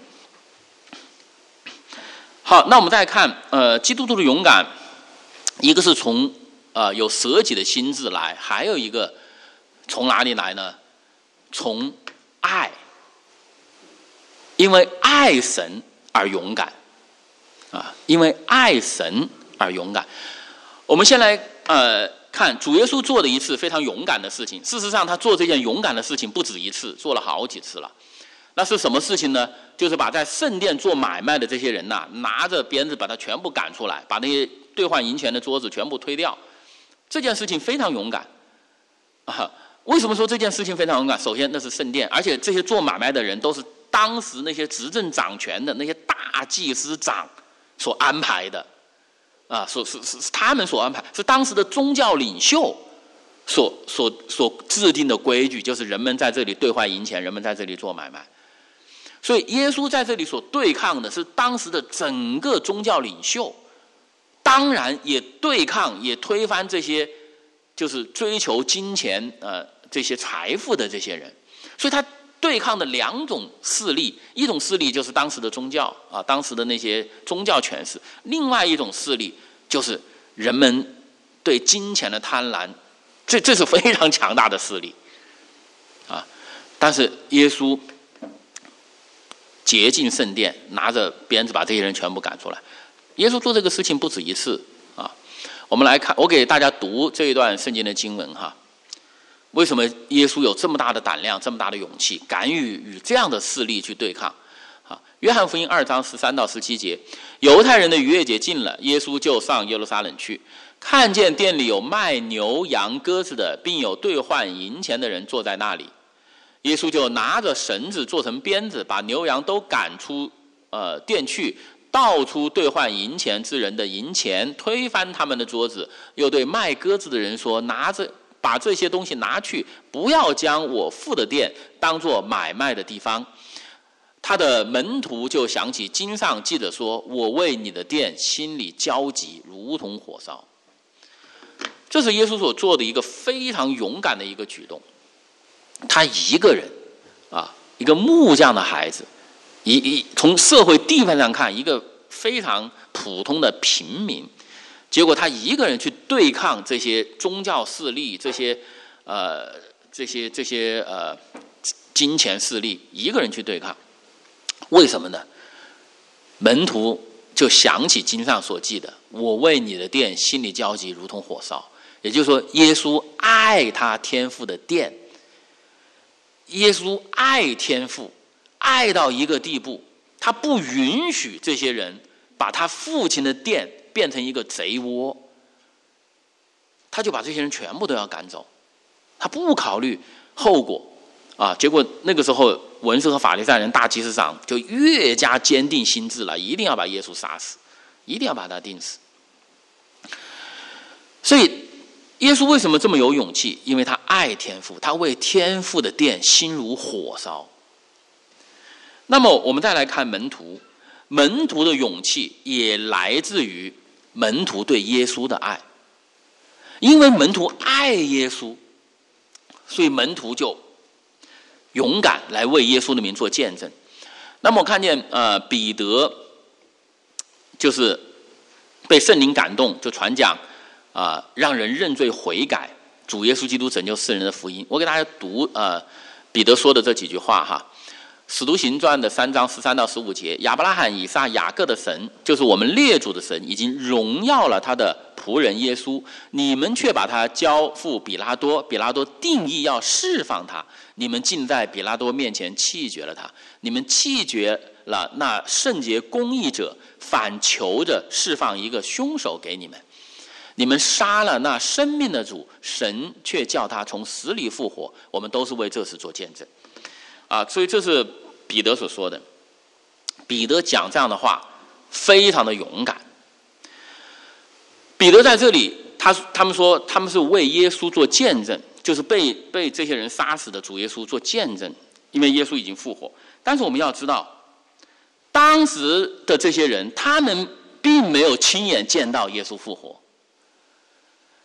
好，那我们再看，呃，基督徒的勇敢，一个是从呃有舍己的心智来，还有一个从哪里来呢？从爱，因为爱神而勇敢。啊，因为爱神而勇敢。我们先来呃看主耶稣做的一次非常勇敢的事情。事实上，他做这件勇敢的事情不止一次，做了好几次了。那是什么事情呢？就是把在圣殿做买卖的这些人呐，拿着鞭子把他全部赶出来，把那些兑换银钱的桌子全部推掉。这件事情非常勇敢啊！为什么说这件事情非常勇敢？首先，那是圣殿，而且这些做买卖的人都是当时那些执政掌权的那些大祭司长。所安排的，啊，所是是是他们所安排，是当时的宗教领袖所所所制定的规矩，就是人们在这里兑换银钱，人们在这里做买卖。所以耶稣在这里所对抗的是当时的整个宗教领袖，当然也对抗也推翻这些就是追求金钱呃这些财富的这些人，所以他。对抗的两种势力，一种势力就是当时的宗教啊，当时的那些宗教权势；另外一种势力就是人们对金钱的贪婪，这这是非常强大的势力啊。但是耶稣洁净圣殿，拿着鞭子把这些人全部赶出来。耶稣做这个事情不止一次啊。我们来看，我给大家读这一段圣经的经文哈。为什么耶稣有这么大的胆量、这么大的勇气，敢于与这样的势力去对抗？啊，约翰福音二章十三到十七节，犹太人的逾越节近了，耶稣就上耶路撒冷去，看见店里有卖牛羊鸽子的，并有兑换银钱的人坐在那里，耶稣就拿着绳子做成鞭子，把牛羊都赶出呃店去，倒出兑换银钱之人的银钱，推翻他们的桌子，又对卖鸽子的人说：拿着。把这些东西拿去，不要将我父的店当做买卖的地方。他的门徒就想起经上记着说：“我为你的店心里焦急，如同火烧。”这是耶稣所做的一个非常勇敢的一个举动。他一个人啊，一个木匠的孩子，一一从社会地位上看，一个非常普通的平民。结果他一个人去对抗这些宗教势力，这些呃，这些这些呃金钱势力，一个人去对抗，为什么呢？门徒就想起经上所记的：“我为你的殿心里焦急，如同火烧。”也就是说，耶稣爱他天父的殿，耶稣爱天父，爱到一个地步，他不允许这些人把他父亲的殿。变成一个贼窝，他就把这些人全部都要赶走，他不考虑后果啊！结果那个时候，文士和法利赛人大祭司长就越加坚定心智了，一定要把耶稣杀死，一定要把他钉死。所以，耶稣为什么这么有勇气？因为他爱天父，他为天父的殿心如火烧。那么，我们再来看门徒，门徒的勇气也来自于。门徒对耶稣的爱，因为门徒爱耶稣，所以门徒就勇敢来为耶稣的名做见证。那么我看见呃彼得就是被圣灵感动，就传讲啊，让人认罪悔改，主耶稣基督拯救世人的福音。我给大家读呃彼得说的这几句话哈。使徒行传的三章十三到十五节，亚伯拉罕、以撒、雅各的神，就是我们列祖的神，已经荣耀了他的仆人耶稣。你们却把他交付比拉多，比拉多定义要释放他，你们竟在比拉多面前弃绝了他。你们弃绝了那圣洁公义者，反求着释放一个凶手给你们。你们杀了那生命的主，神却叫他从死里复活。我们都是为这事做见证。啊，所以这是彼得所说的。彼得讲这样的话，非常的勇敢。彼得在这里，他他们说他们是为耶稣做见证，就是被被这些人杀死的主耶稣做见证，因为耶稣已经复活。但是我们要知道，当时的这些人，他们并没有亲眼见到耶稣复活，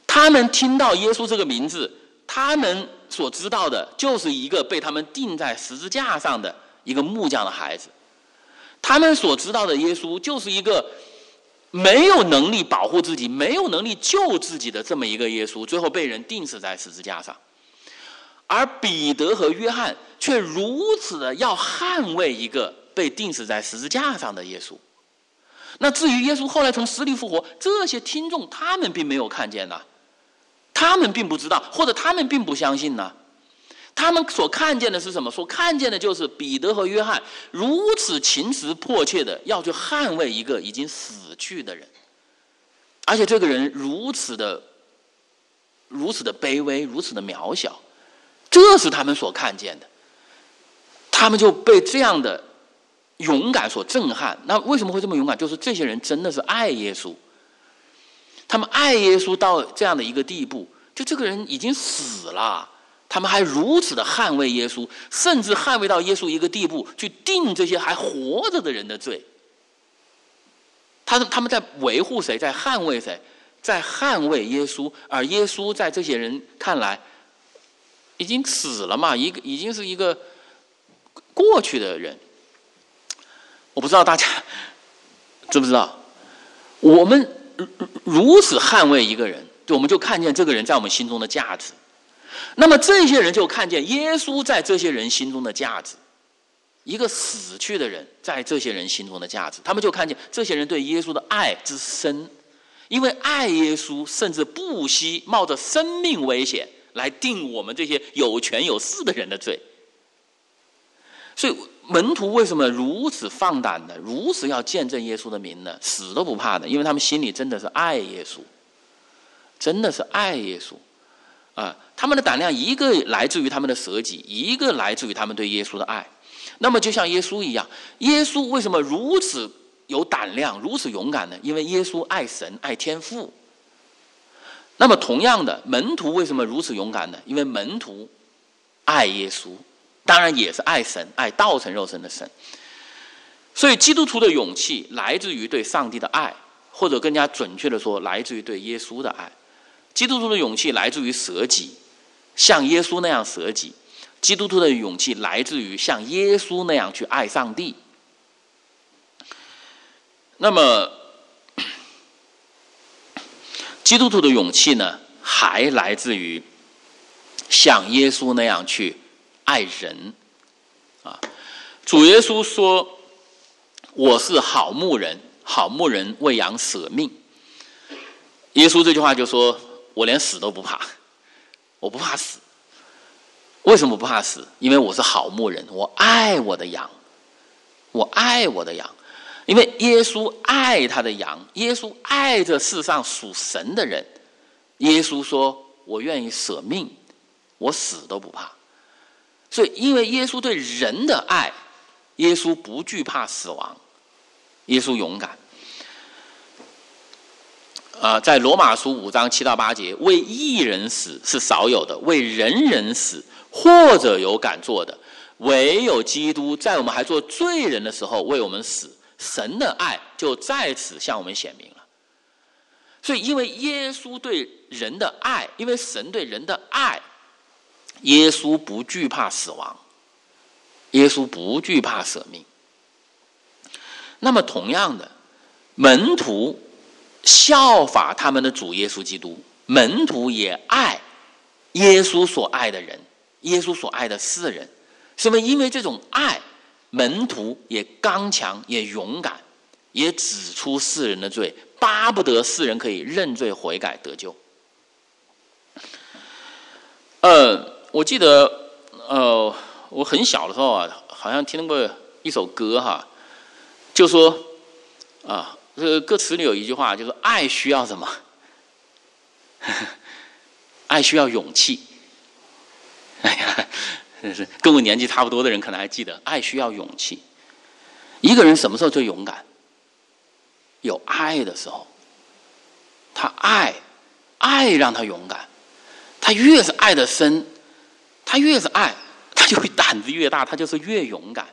他们听到耶稣这个名字，他们。所知道的就是一个被他们钉在十字架上的一个木匠的孩子，他们所知道的耶稣就是一个没有能力保护自己、没有能力救自己的这么一个耶稣，最后被人钉死在十字架上。而彼得和约翰却如此的要捍卫一个被钉死在十字架上的耶稣。那至于耶稣后来从死里复活，这些听众他们并没有看见呢。他们并不知道，或者他们并不相信呢。他们所看见的是什么？所看见的就是彼得和约翰如此情实迫切的要去捍卫一个已经死去的人，而且这个人如此的、如此的卑微，如此的渺小，这是他们所看见的。他们就被这样的勇敢所震撼。那为什么会这么勇敢？就是这些人真的是爱耶稣。他们爱耶稣到这样的一个地步，就这个人已经死了，他们还如此的捍卫耶稣，甚至捍卫到耶稣一个地步，去定这些还活着的人的罪。他他们在维护谁，在捍卫谁，在捍卫耶稣，而耶稣在这些人看来已经死了嘛，一个已经是一个过去的人。我不知道大家 知不知道，我们。如此捍卫一个人，我们就看见这个人在我们心中的价值。那么这些人就看见耶稣在这些人心中的价值，一个死去的人在这些人心中的价值。他们就看见这些人对耶稣的爱之深，因为爱耶稣，甚至不惜冒着生命危险来定我们这些有权有势的人的罪。所以。门徒为什么如此放胆的，如此要见证耶稣的名呢？死都不怕的，因为他们心里真的是爱耶稣，真的是爱耶稣，啊，他们的胆量一个来自于他们的舍己，一个来自于他们对耶稣的爱。那么就像耶稣一样，耶稣为什么如此有胆量，如此勇敢呢？因为耶稣爱神，爱天父。那么同样的，门徒为什么如此勇敢呢？因为门徒爱耶稣。当然也是爱神，爱道成肉身的神。所以基督徒的勇气来自于对上帝的爱，或者更加准确的说，来自于对耶稣的爱。基督徒的勇气来自于舍己，像耶稣那样舍己。基督徒的勇气来自于像耶稣那样去爱上帝。那么，基督徒的勇气呢，还来自于像耶稣那样去。爱人，啊，主耶稣说：“我是好牧人，好牧人为羊舍命。”耶稣这句话就说：“我连死都不怕，我不怕死。为什么不怕死？因为我是好牧人，我爱我的羊，我爱我的羊。因为耶稣爱他的羊，耶稣爱这世上属神的人。耶稣说：我愿意舍命，我死都不怕。”所以，因为耶稣对人的爱，耶稣不惧怕死亡，耶稣勇敢。啊，在罗马书五章七到八节，为一人死是少有的，为人人死或者有敢做的，唯有基督在我们还做罪人的时候为我们死，神的爱就在此向我们显明了。所以，因为耶稣对人的爱，因为神对人的爱。耶稣不惧怕死亡，耶稣不惧怕舍命。那么，同样的，门徒效法他们的主耶稣基督，门徒也爱耶稣所爱的人，耶稣所爱的世人，是不是因为这种爱，门徒也刚强，也勇敢，也指出世人的罪，巴不得世人可以认罪悔改得救。呃，我记得，呃，我很小的时候啊，好像听过一首歌哈，就说啊。这个歌词里有一句话，就是“爱需要什么？爱需要勇气。”哎呀，真是跟我年纪差不多的人可能还记得，爱需要勇气。一个人什么时候最勇敢？有爱的时候，他爱，爱让他勇敢。他越是爱的深，他越是爱，他就会胆子越大，他就是越勇敢。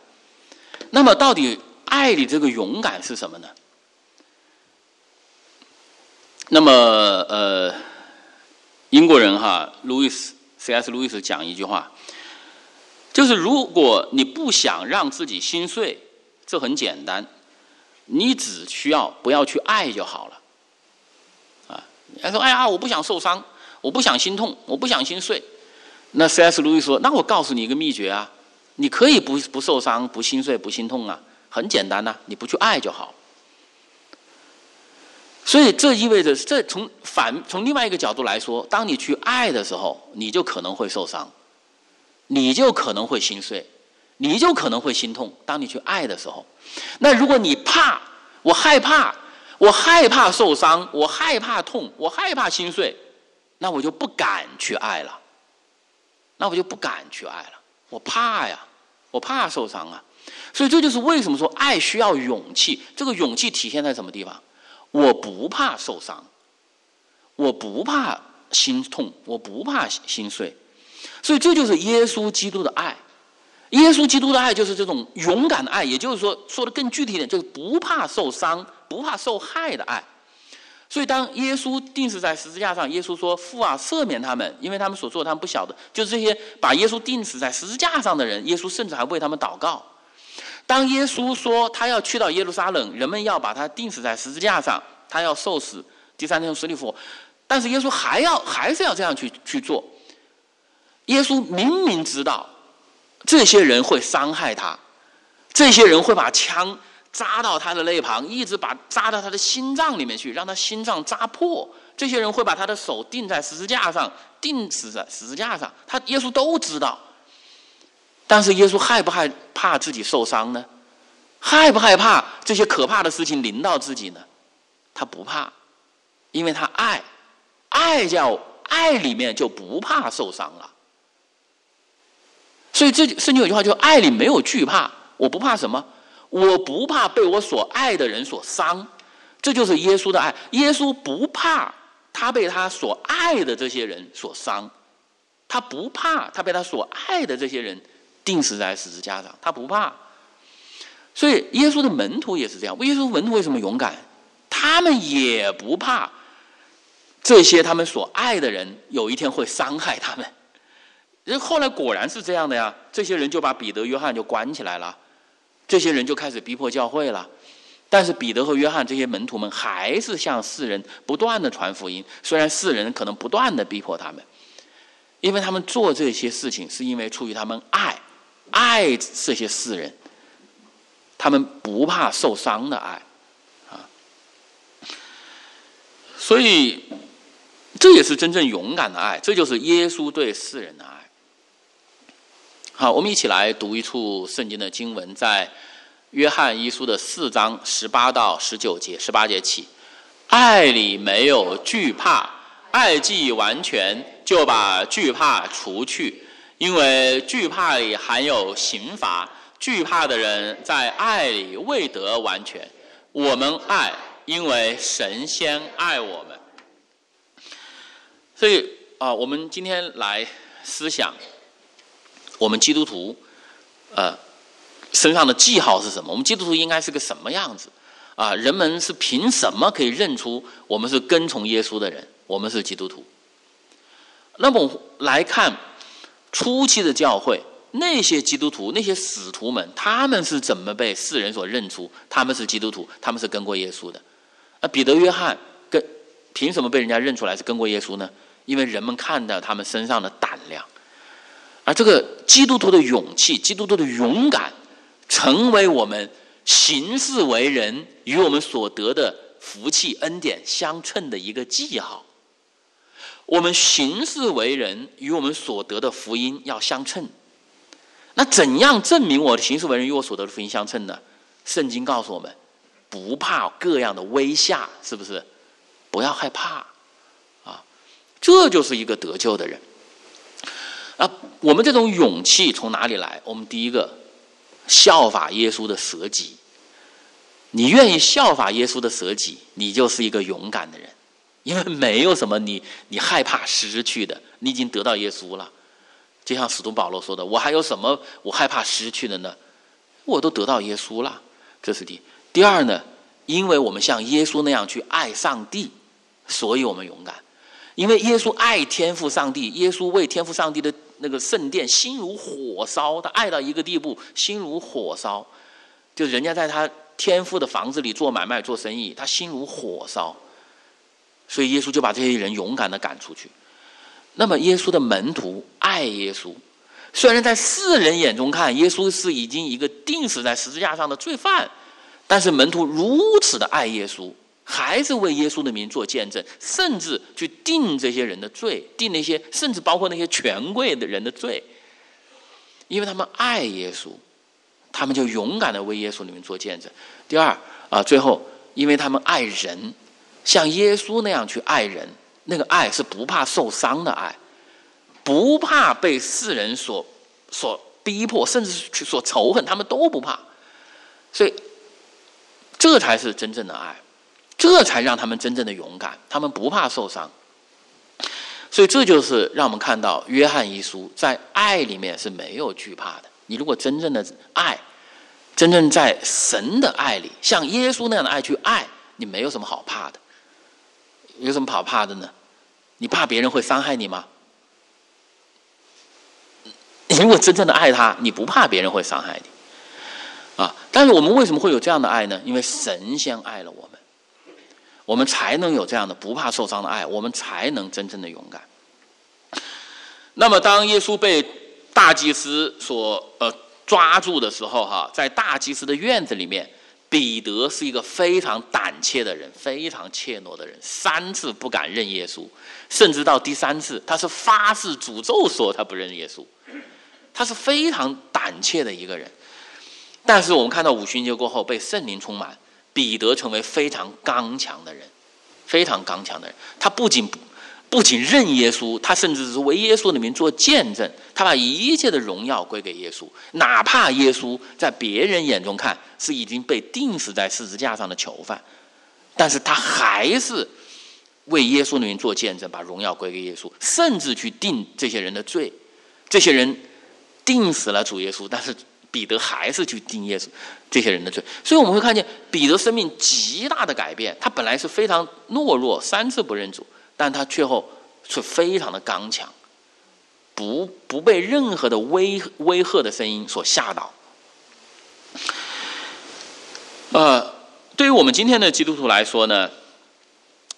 那么，到底爱里这个勇敢是什么呢？那么，呃，英国人哈，路易斯 C.S. 路易斯讲一句话，就是如果你不想让自己心碎，这很简单，你只需要不要去爱就好了。啊，他说：“哎呀，我不想受伤，我不想心痛，我不想心碎。”那 C.S. 路易说：“那我告诉你一个秘诀啊，你可以不不受伤、不心碎、不心痛啊，很简单呐，你不去爱就好。”所以这意味着，这从反从另外一个角度来说，当你去爱的时候，你就可能会受伤，你就可能会心碎，你就可能会心痛。当你去爱的时候，那如果你怕，我害怕，我害怕受伤，我害怕痛，我害怕心碎，那我就不敢去爱了，那我就不敢去爱了，我怕呀，我怕受伤啊。所以这就是为什么说爱需要勇气。这个勇气体现在什么地方？我不怕受伤，我不怕心痛，我不怕心碎，所以这就是耶稣基督的爱。耶稣基督的爱就是这种勇敢的爱，也就是说，说的更具体一点，就是不怕受伤、不怕受害的爱。所以，当耶稣钉死在十字架上，耶稣说：“父啊，赦免他们，因为他们所做，他们不晓得。”就是这些把耶稣钉死在十字架上的人，耶稣甚至还为他们祷告。当耶稣说他要去到耶路撒冷，人们要把他钉死在十字架上，他要受死，第三天死里复活，但是耶稣还要还是要这样去去做。耶稣明明知道这些人会伤害他，这些人会把枪扎到他的肋旁，一直把扎到他的心脏里面去，让他心脏扎破。这些人会把他的手钉在十字架上，钉死在十字架上，他耶稣都知道。但是耶稣害不害怕自己受伤呢？害不害怕这些可怕的事情临到自己呢？他不怕，因为他爱，爱叫爱里面就不怕受伤了。所以这圣经有句话，就爱里没有惧怕。我不怕什么？我不怕被我所爱的人所伤。这就是耶稣的爱。耶稣不怕他被他所爱的这些人所伤，他不怕他被他所爱的这些人。定死在十字架上，他不怕。所以耶稣的门徒也是这样。耶稣门徒为什么勇敢？他们也不怕这些他们所爱的人有一天会伤害他们。人后来果然是这样的呀。这些人就把彼得、约翰就关起来了，这些人就开始逼迫教会了。但是彼得和约翰这些门徒们还是向世人不断的传福音，虽然世人可能不断的逼迫他们，因为他们做这些事情是因为出于他们爱。爱这些世人，他们不怕受伤的爱，啊，所以这也是真正勇敢的爱，这就是耶稣对世人的爱。好，我们一起来读一处圣经的经文，在约翰一书的四章十八到十九节，十八节起，爱里没有惧怕，爱既完全，就把惧怕除去。因为惧怕里含有刑罚，惧怕的人在爱里未得完全。我们爱，因为神仙爱我们。所以啊，我们今天来思想，我们基督徒，呃，身上的记号是什么？我们基督徒应该是个什么样子？啊，人们是凭什么可以认出我们是跟从耶稣的人？我们是基督徒。那么来看。初期的教会，那些基督徒、那些使徒们，他们是怎么被世人所认出？他们是基督徒，他们是跟过耶稣的。啊，彼得、约翰跟凭什么被人家认出来是跟过耶稣呢？因为人们看到他们身上的胆量，而这个基督徒的勇气、基督徒的勇敢，成为我们行事为人与我们所得的福气恩典相称的一个记号。我们行事为人与我们所得的福音要相称。那怎样证明我的行事为人与我所得的福音相称呢？圣经告诉我们：不怕各样的威吓，是不是？不要害怕啊。这就是一个得救的人啊！我们这种勇气从哪里来？我们第一个效法耶稣的舍己。你愿意效法耶稣的舍己，你就是一个勇敢的人，因为没有什么你你害怕失去的，你已经得到耶稣了。就像使徒保罗说的：“我还有什么我害怕失去的呢？我都得到耶稣了。”这是第第二呢，因为我们像耶稣那样去爱上帝，所以我们勇敢。因为耶稣爱天赋上帝，耶稣为天赋上帝的那个圣殿心如火烧，他爱到一个地步，心如火烧，就人家在他天赋的房子里做买卖做生意，他心如火烧，所以耶稣就把这些人勇敢的赶出去。那么耶稣的门徒爱耶稣，虽然在世人眼中看耶稣是已经一个钉死在十字架上的罪犯，但是门徒如此的爱耶稣。还是为耶稣的名做见证，甚至去定这些人的罪，定那些甚至包括那些权贵的人的罪，因为他们爱耶稣，他们就勇敢的为耶稣里面做见证。第二啊，最后因为他们爱人，像耶稣那样去爱人，那个爱是不怕受伤的爱，不怕被世人所所逼迫，甚至是所仇恨，他们都不怕，所以这才是真正的爱。这才让他们真正的勇敢，他们不怕受伤，所以这就是让我们看到约翰一书在爱里面是没有惧怕的。你如果真正的爱，真正在神的爱里，像耶稣那样的爱去爱，你没有什么好怕的。有什么好怕的呢？你怕别人会伤害你吗？你如果真正的爱他，你不怕别人会伤害你啊。但是我们为什么会有这样的爱呢？因为神先爱了我们。我们才能有这样的不怕受伤的爱，我们才能真正的勇敢。那么，当耶稣被大祭司所呃抓住的时候，哈，在大祭司的院子里面，彼得是一个非常胆怯的人，非常怯懦的人，三次不敢认耶稣，甚至到第三次，他是发誓诅咒说他不认耶稣，他是非常胆怯的一个人。但是我们看到五旬节过后，被圣灵充满。彼得成为非常刚强的人，非常刚强的人。他不仅不不仅认耶稣，他甚至是为耶稣的名做见证。他把一切的荣耀归给耶稣，哪怕耶稣在别人眼中看是已经被钉死在十字架上的囚犯，但是他还是为耶稣的名做见证，把荣耀归给耶稣，甚至去定这些人的罪。这些人定死了主耶稣，但是。彼得还是去定耶稣这些人的罪，所以我们会看见彼得生命极大的改变。他本来是非常懦弱，三次不认主，但他却后却非常的刚强，不不被任何的威威吓的声音所吓倒。呃，对于我们今天的基督徒来说呢，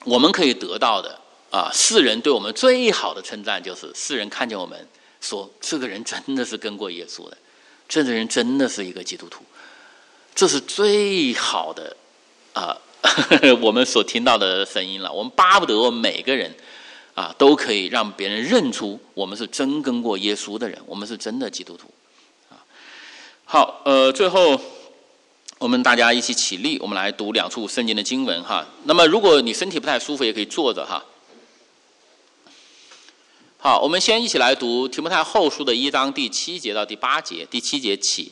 我们可以得到的啊，世人对我们最好的称赞就是世人看见我们说这个人真的是跟过耶稣的。这个人真的是一个基督徒，这是最好的啊，我们所听到的声音了。我们巴不得我们每个人啊，都可以让别人认出我们是真跟过耶稣的人，我们是真的基督徒啊。好，呃，最后我们大家一起起立，我们来读两处圣经的经文哈。那么，如果你身体不太舒服，也可以坐着哈。好，我们先一起来读提摩太后书的一章第七节到第八节。第七节起，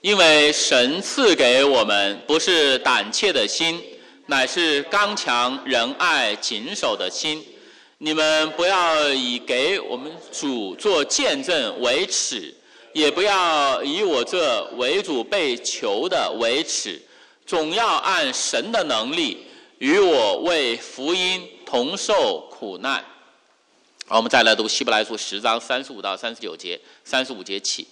因为神赐给我们不是胆怯的心，乃是刚强仁爱谨守的心。你们不要以给我们主做见证为耻，也不要以我这为主被囚的为耻，总要按神的能力与我为福音同受苦难。好，我们再来读希伯来书十章三十五到三十九节，三十五节起。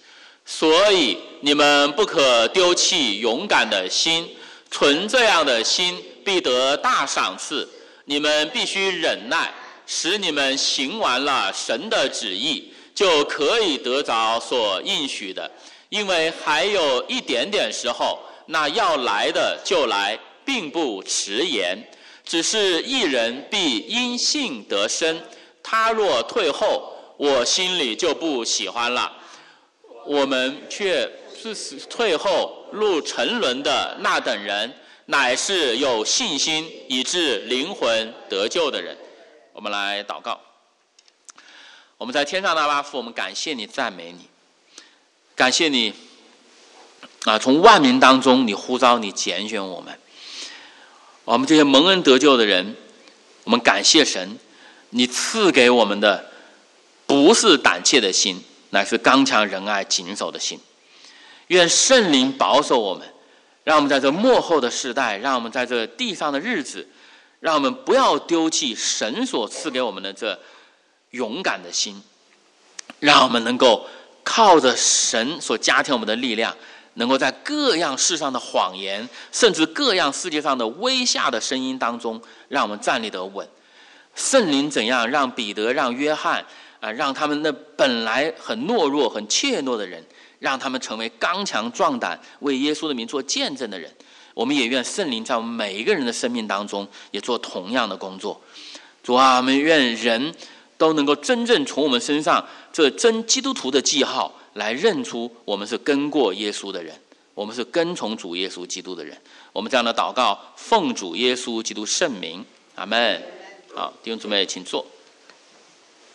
所以你们不可丢弃勇敢的心，存这样的心，必得大赏赐。你们必须忍耐，使你们行完了神的旨意，就可以得着所应许的。因为还有一点点时候，那要来的就来，并不迟延。只是一人必因信得生，他若退后，我心里就不喜欢了。我们却是退后入沉沦的那等人，乃是有信心以致灵魂得救的人。我们来祷告。我们在天上的阿爸父，我们感谢你，赞美你，感谢你啊！从万民当中，你呼召，你拣选我们。我们这些蒙恩得救的人，我们感谢神，你赐给我们的不是胆怯的心，乃是刚强仁爱谨守的心。愿圣灵保守我们，让我们在这幕后的时代，让我们在这地上的日子，让我们不要丢弃神所赐给我们的这勇敢的心，让我们能够靠着神所加添我们的力量。能够在各样世上的谎言，甚至各样世界上的微下的声音当中，让我们站立得稳。圣灵怎样让彼得、让约翰啊，让他们那本来很懦弱、很怯懦的人，让他们成为刚强壮胆，为耶稣的名做见证的人。我们也愿圣灵在我们每一个人的生命当中，也做同样的工作。主啊，我们愿人都能够真正从我们身上这真基督徒的记号。来认出我们是跟过耶稣的人，我们是跟从主耶稣基督的人。我们这样的祷告，奉主耶稣基督圣名，阿门。好，弟兄姊妹，请坐。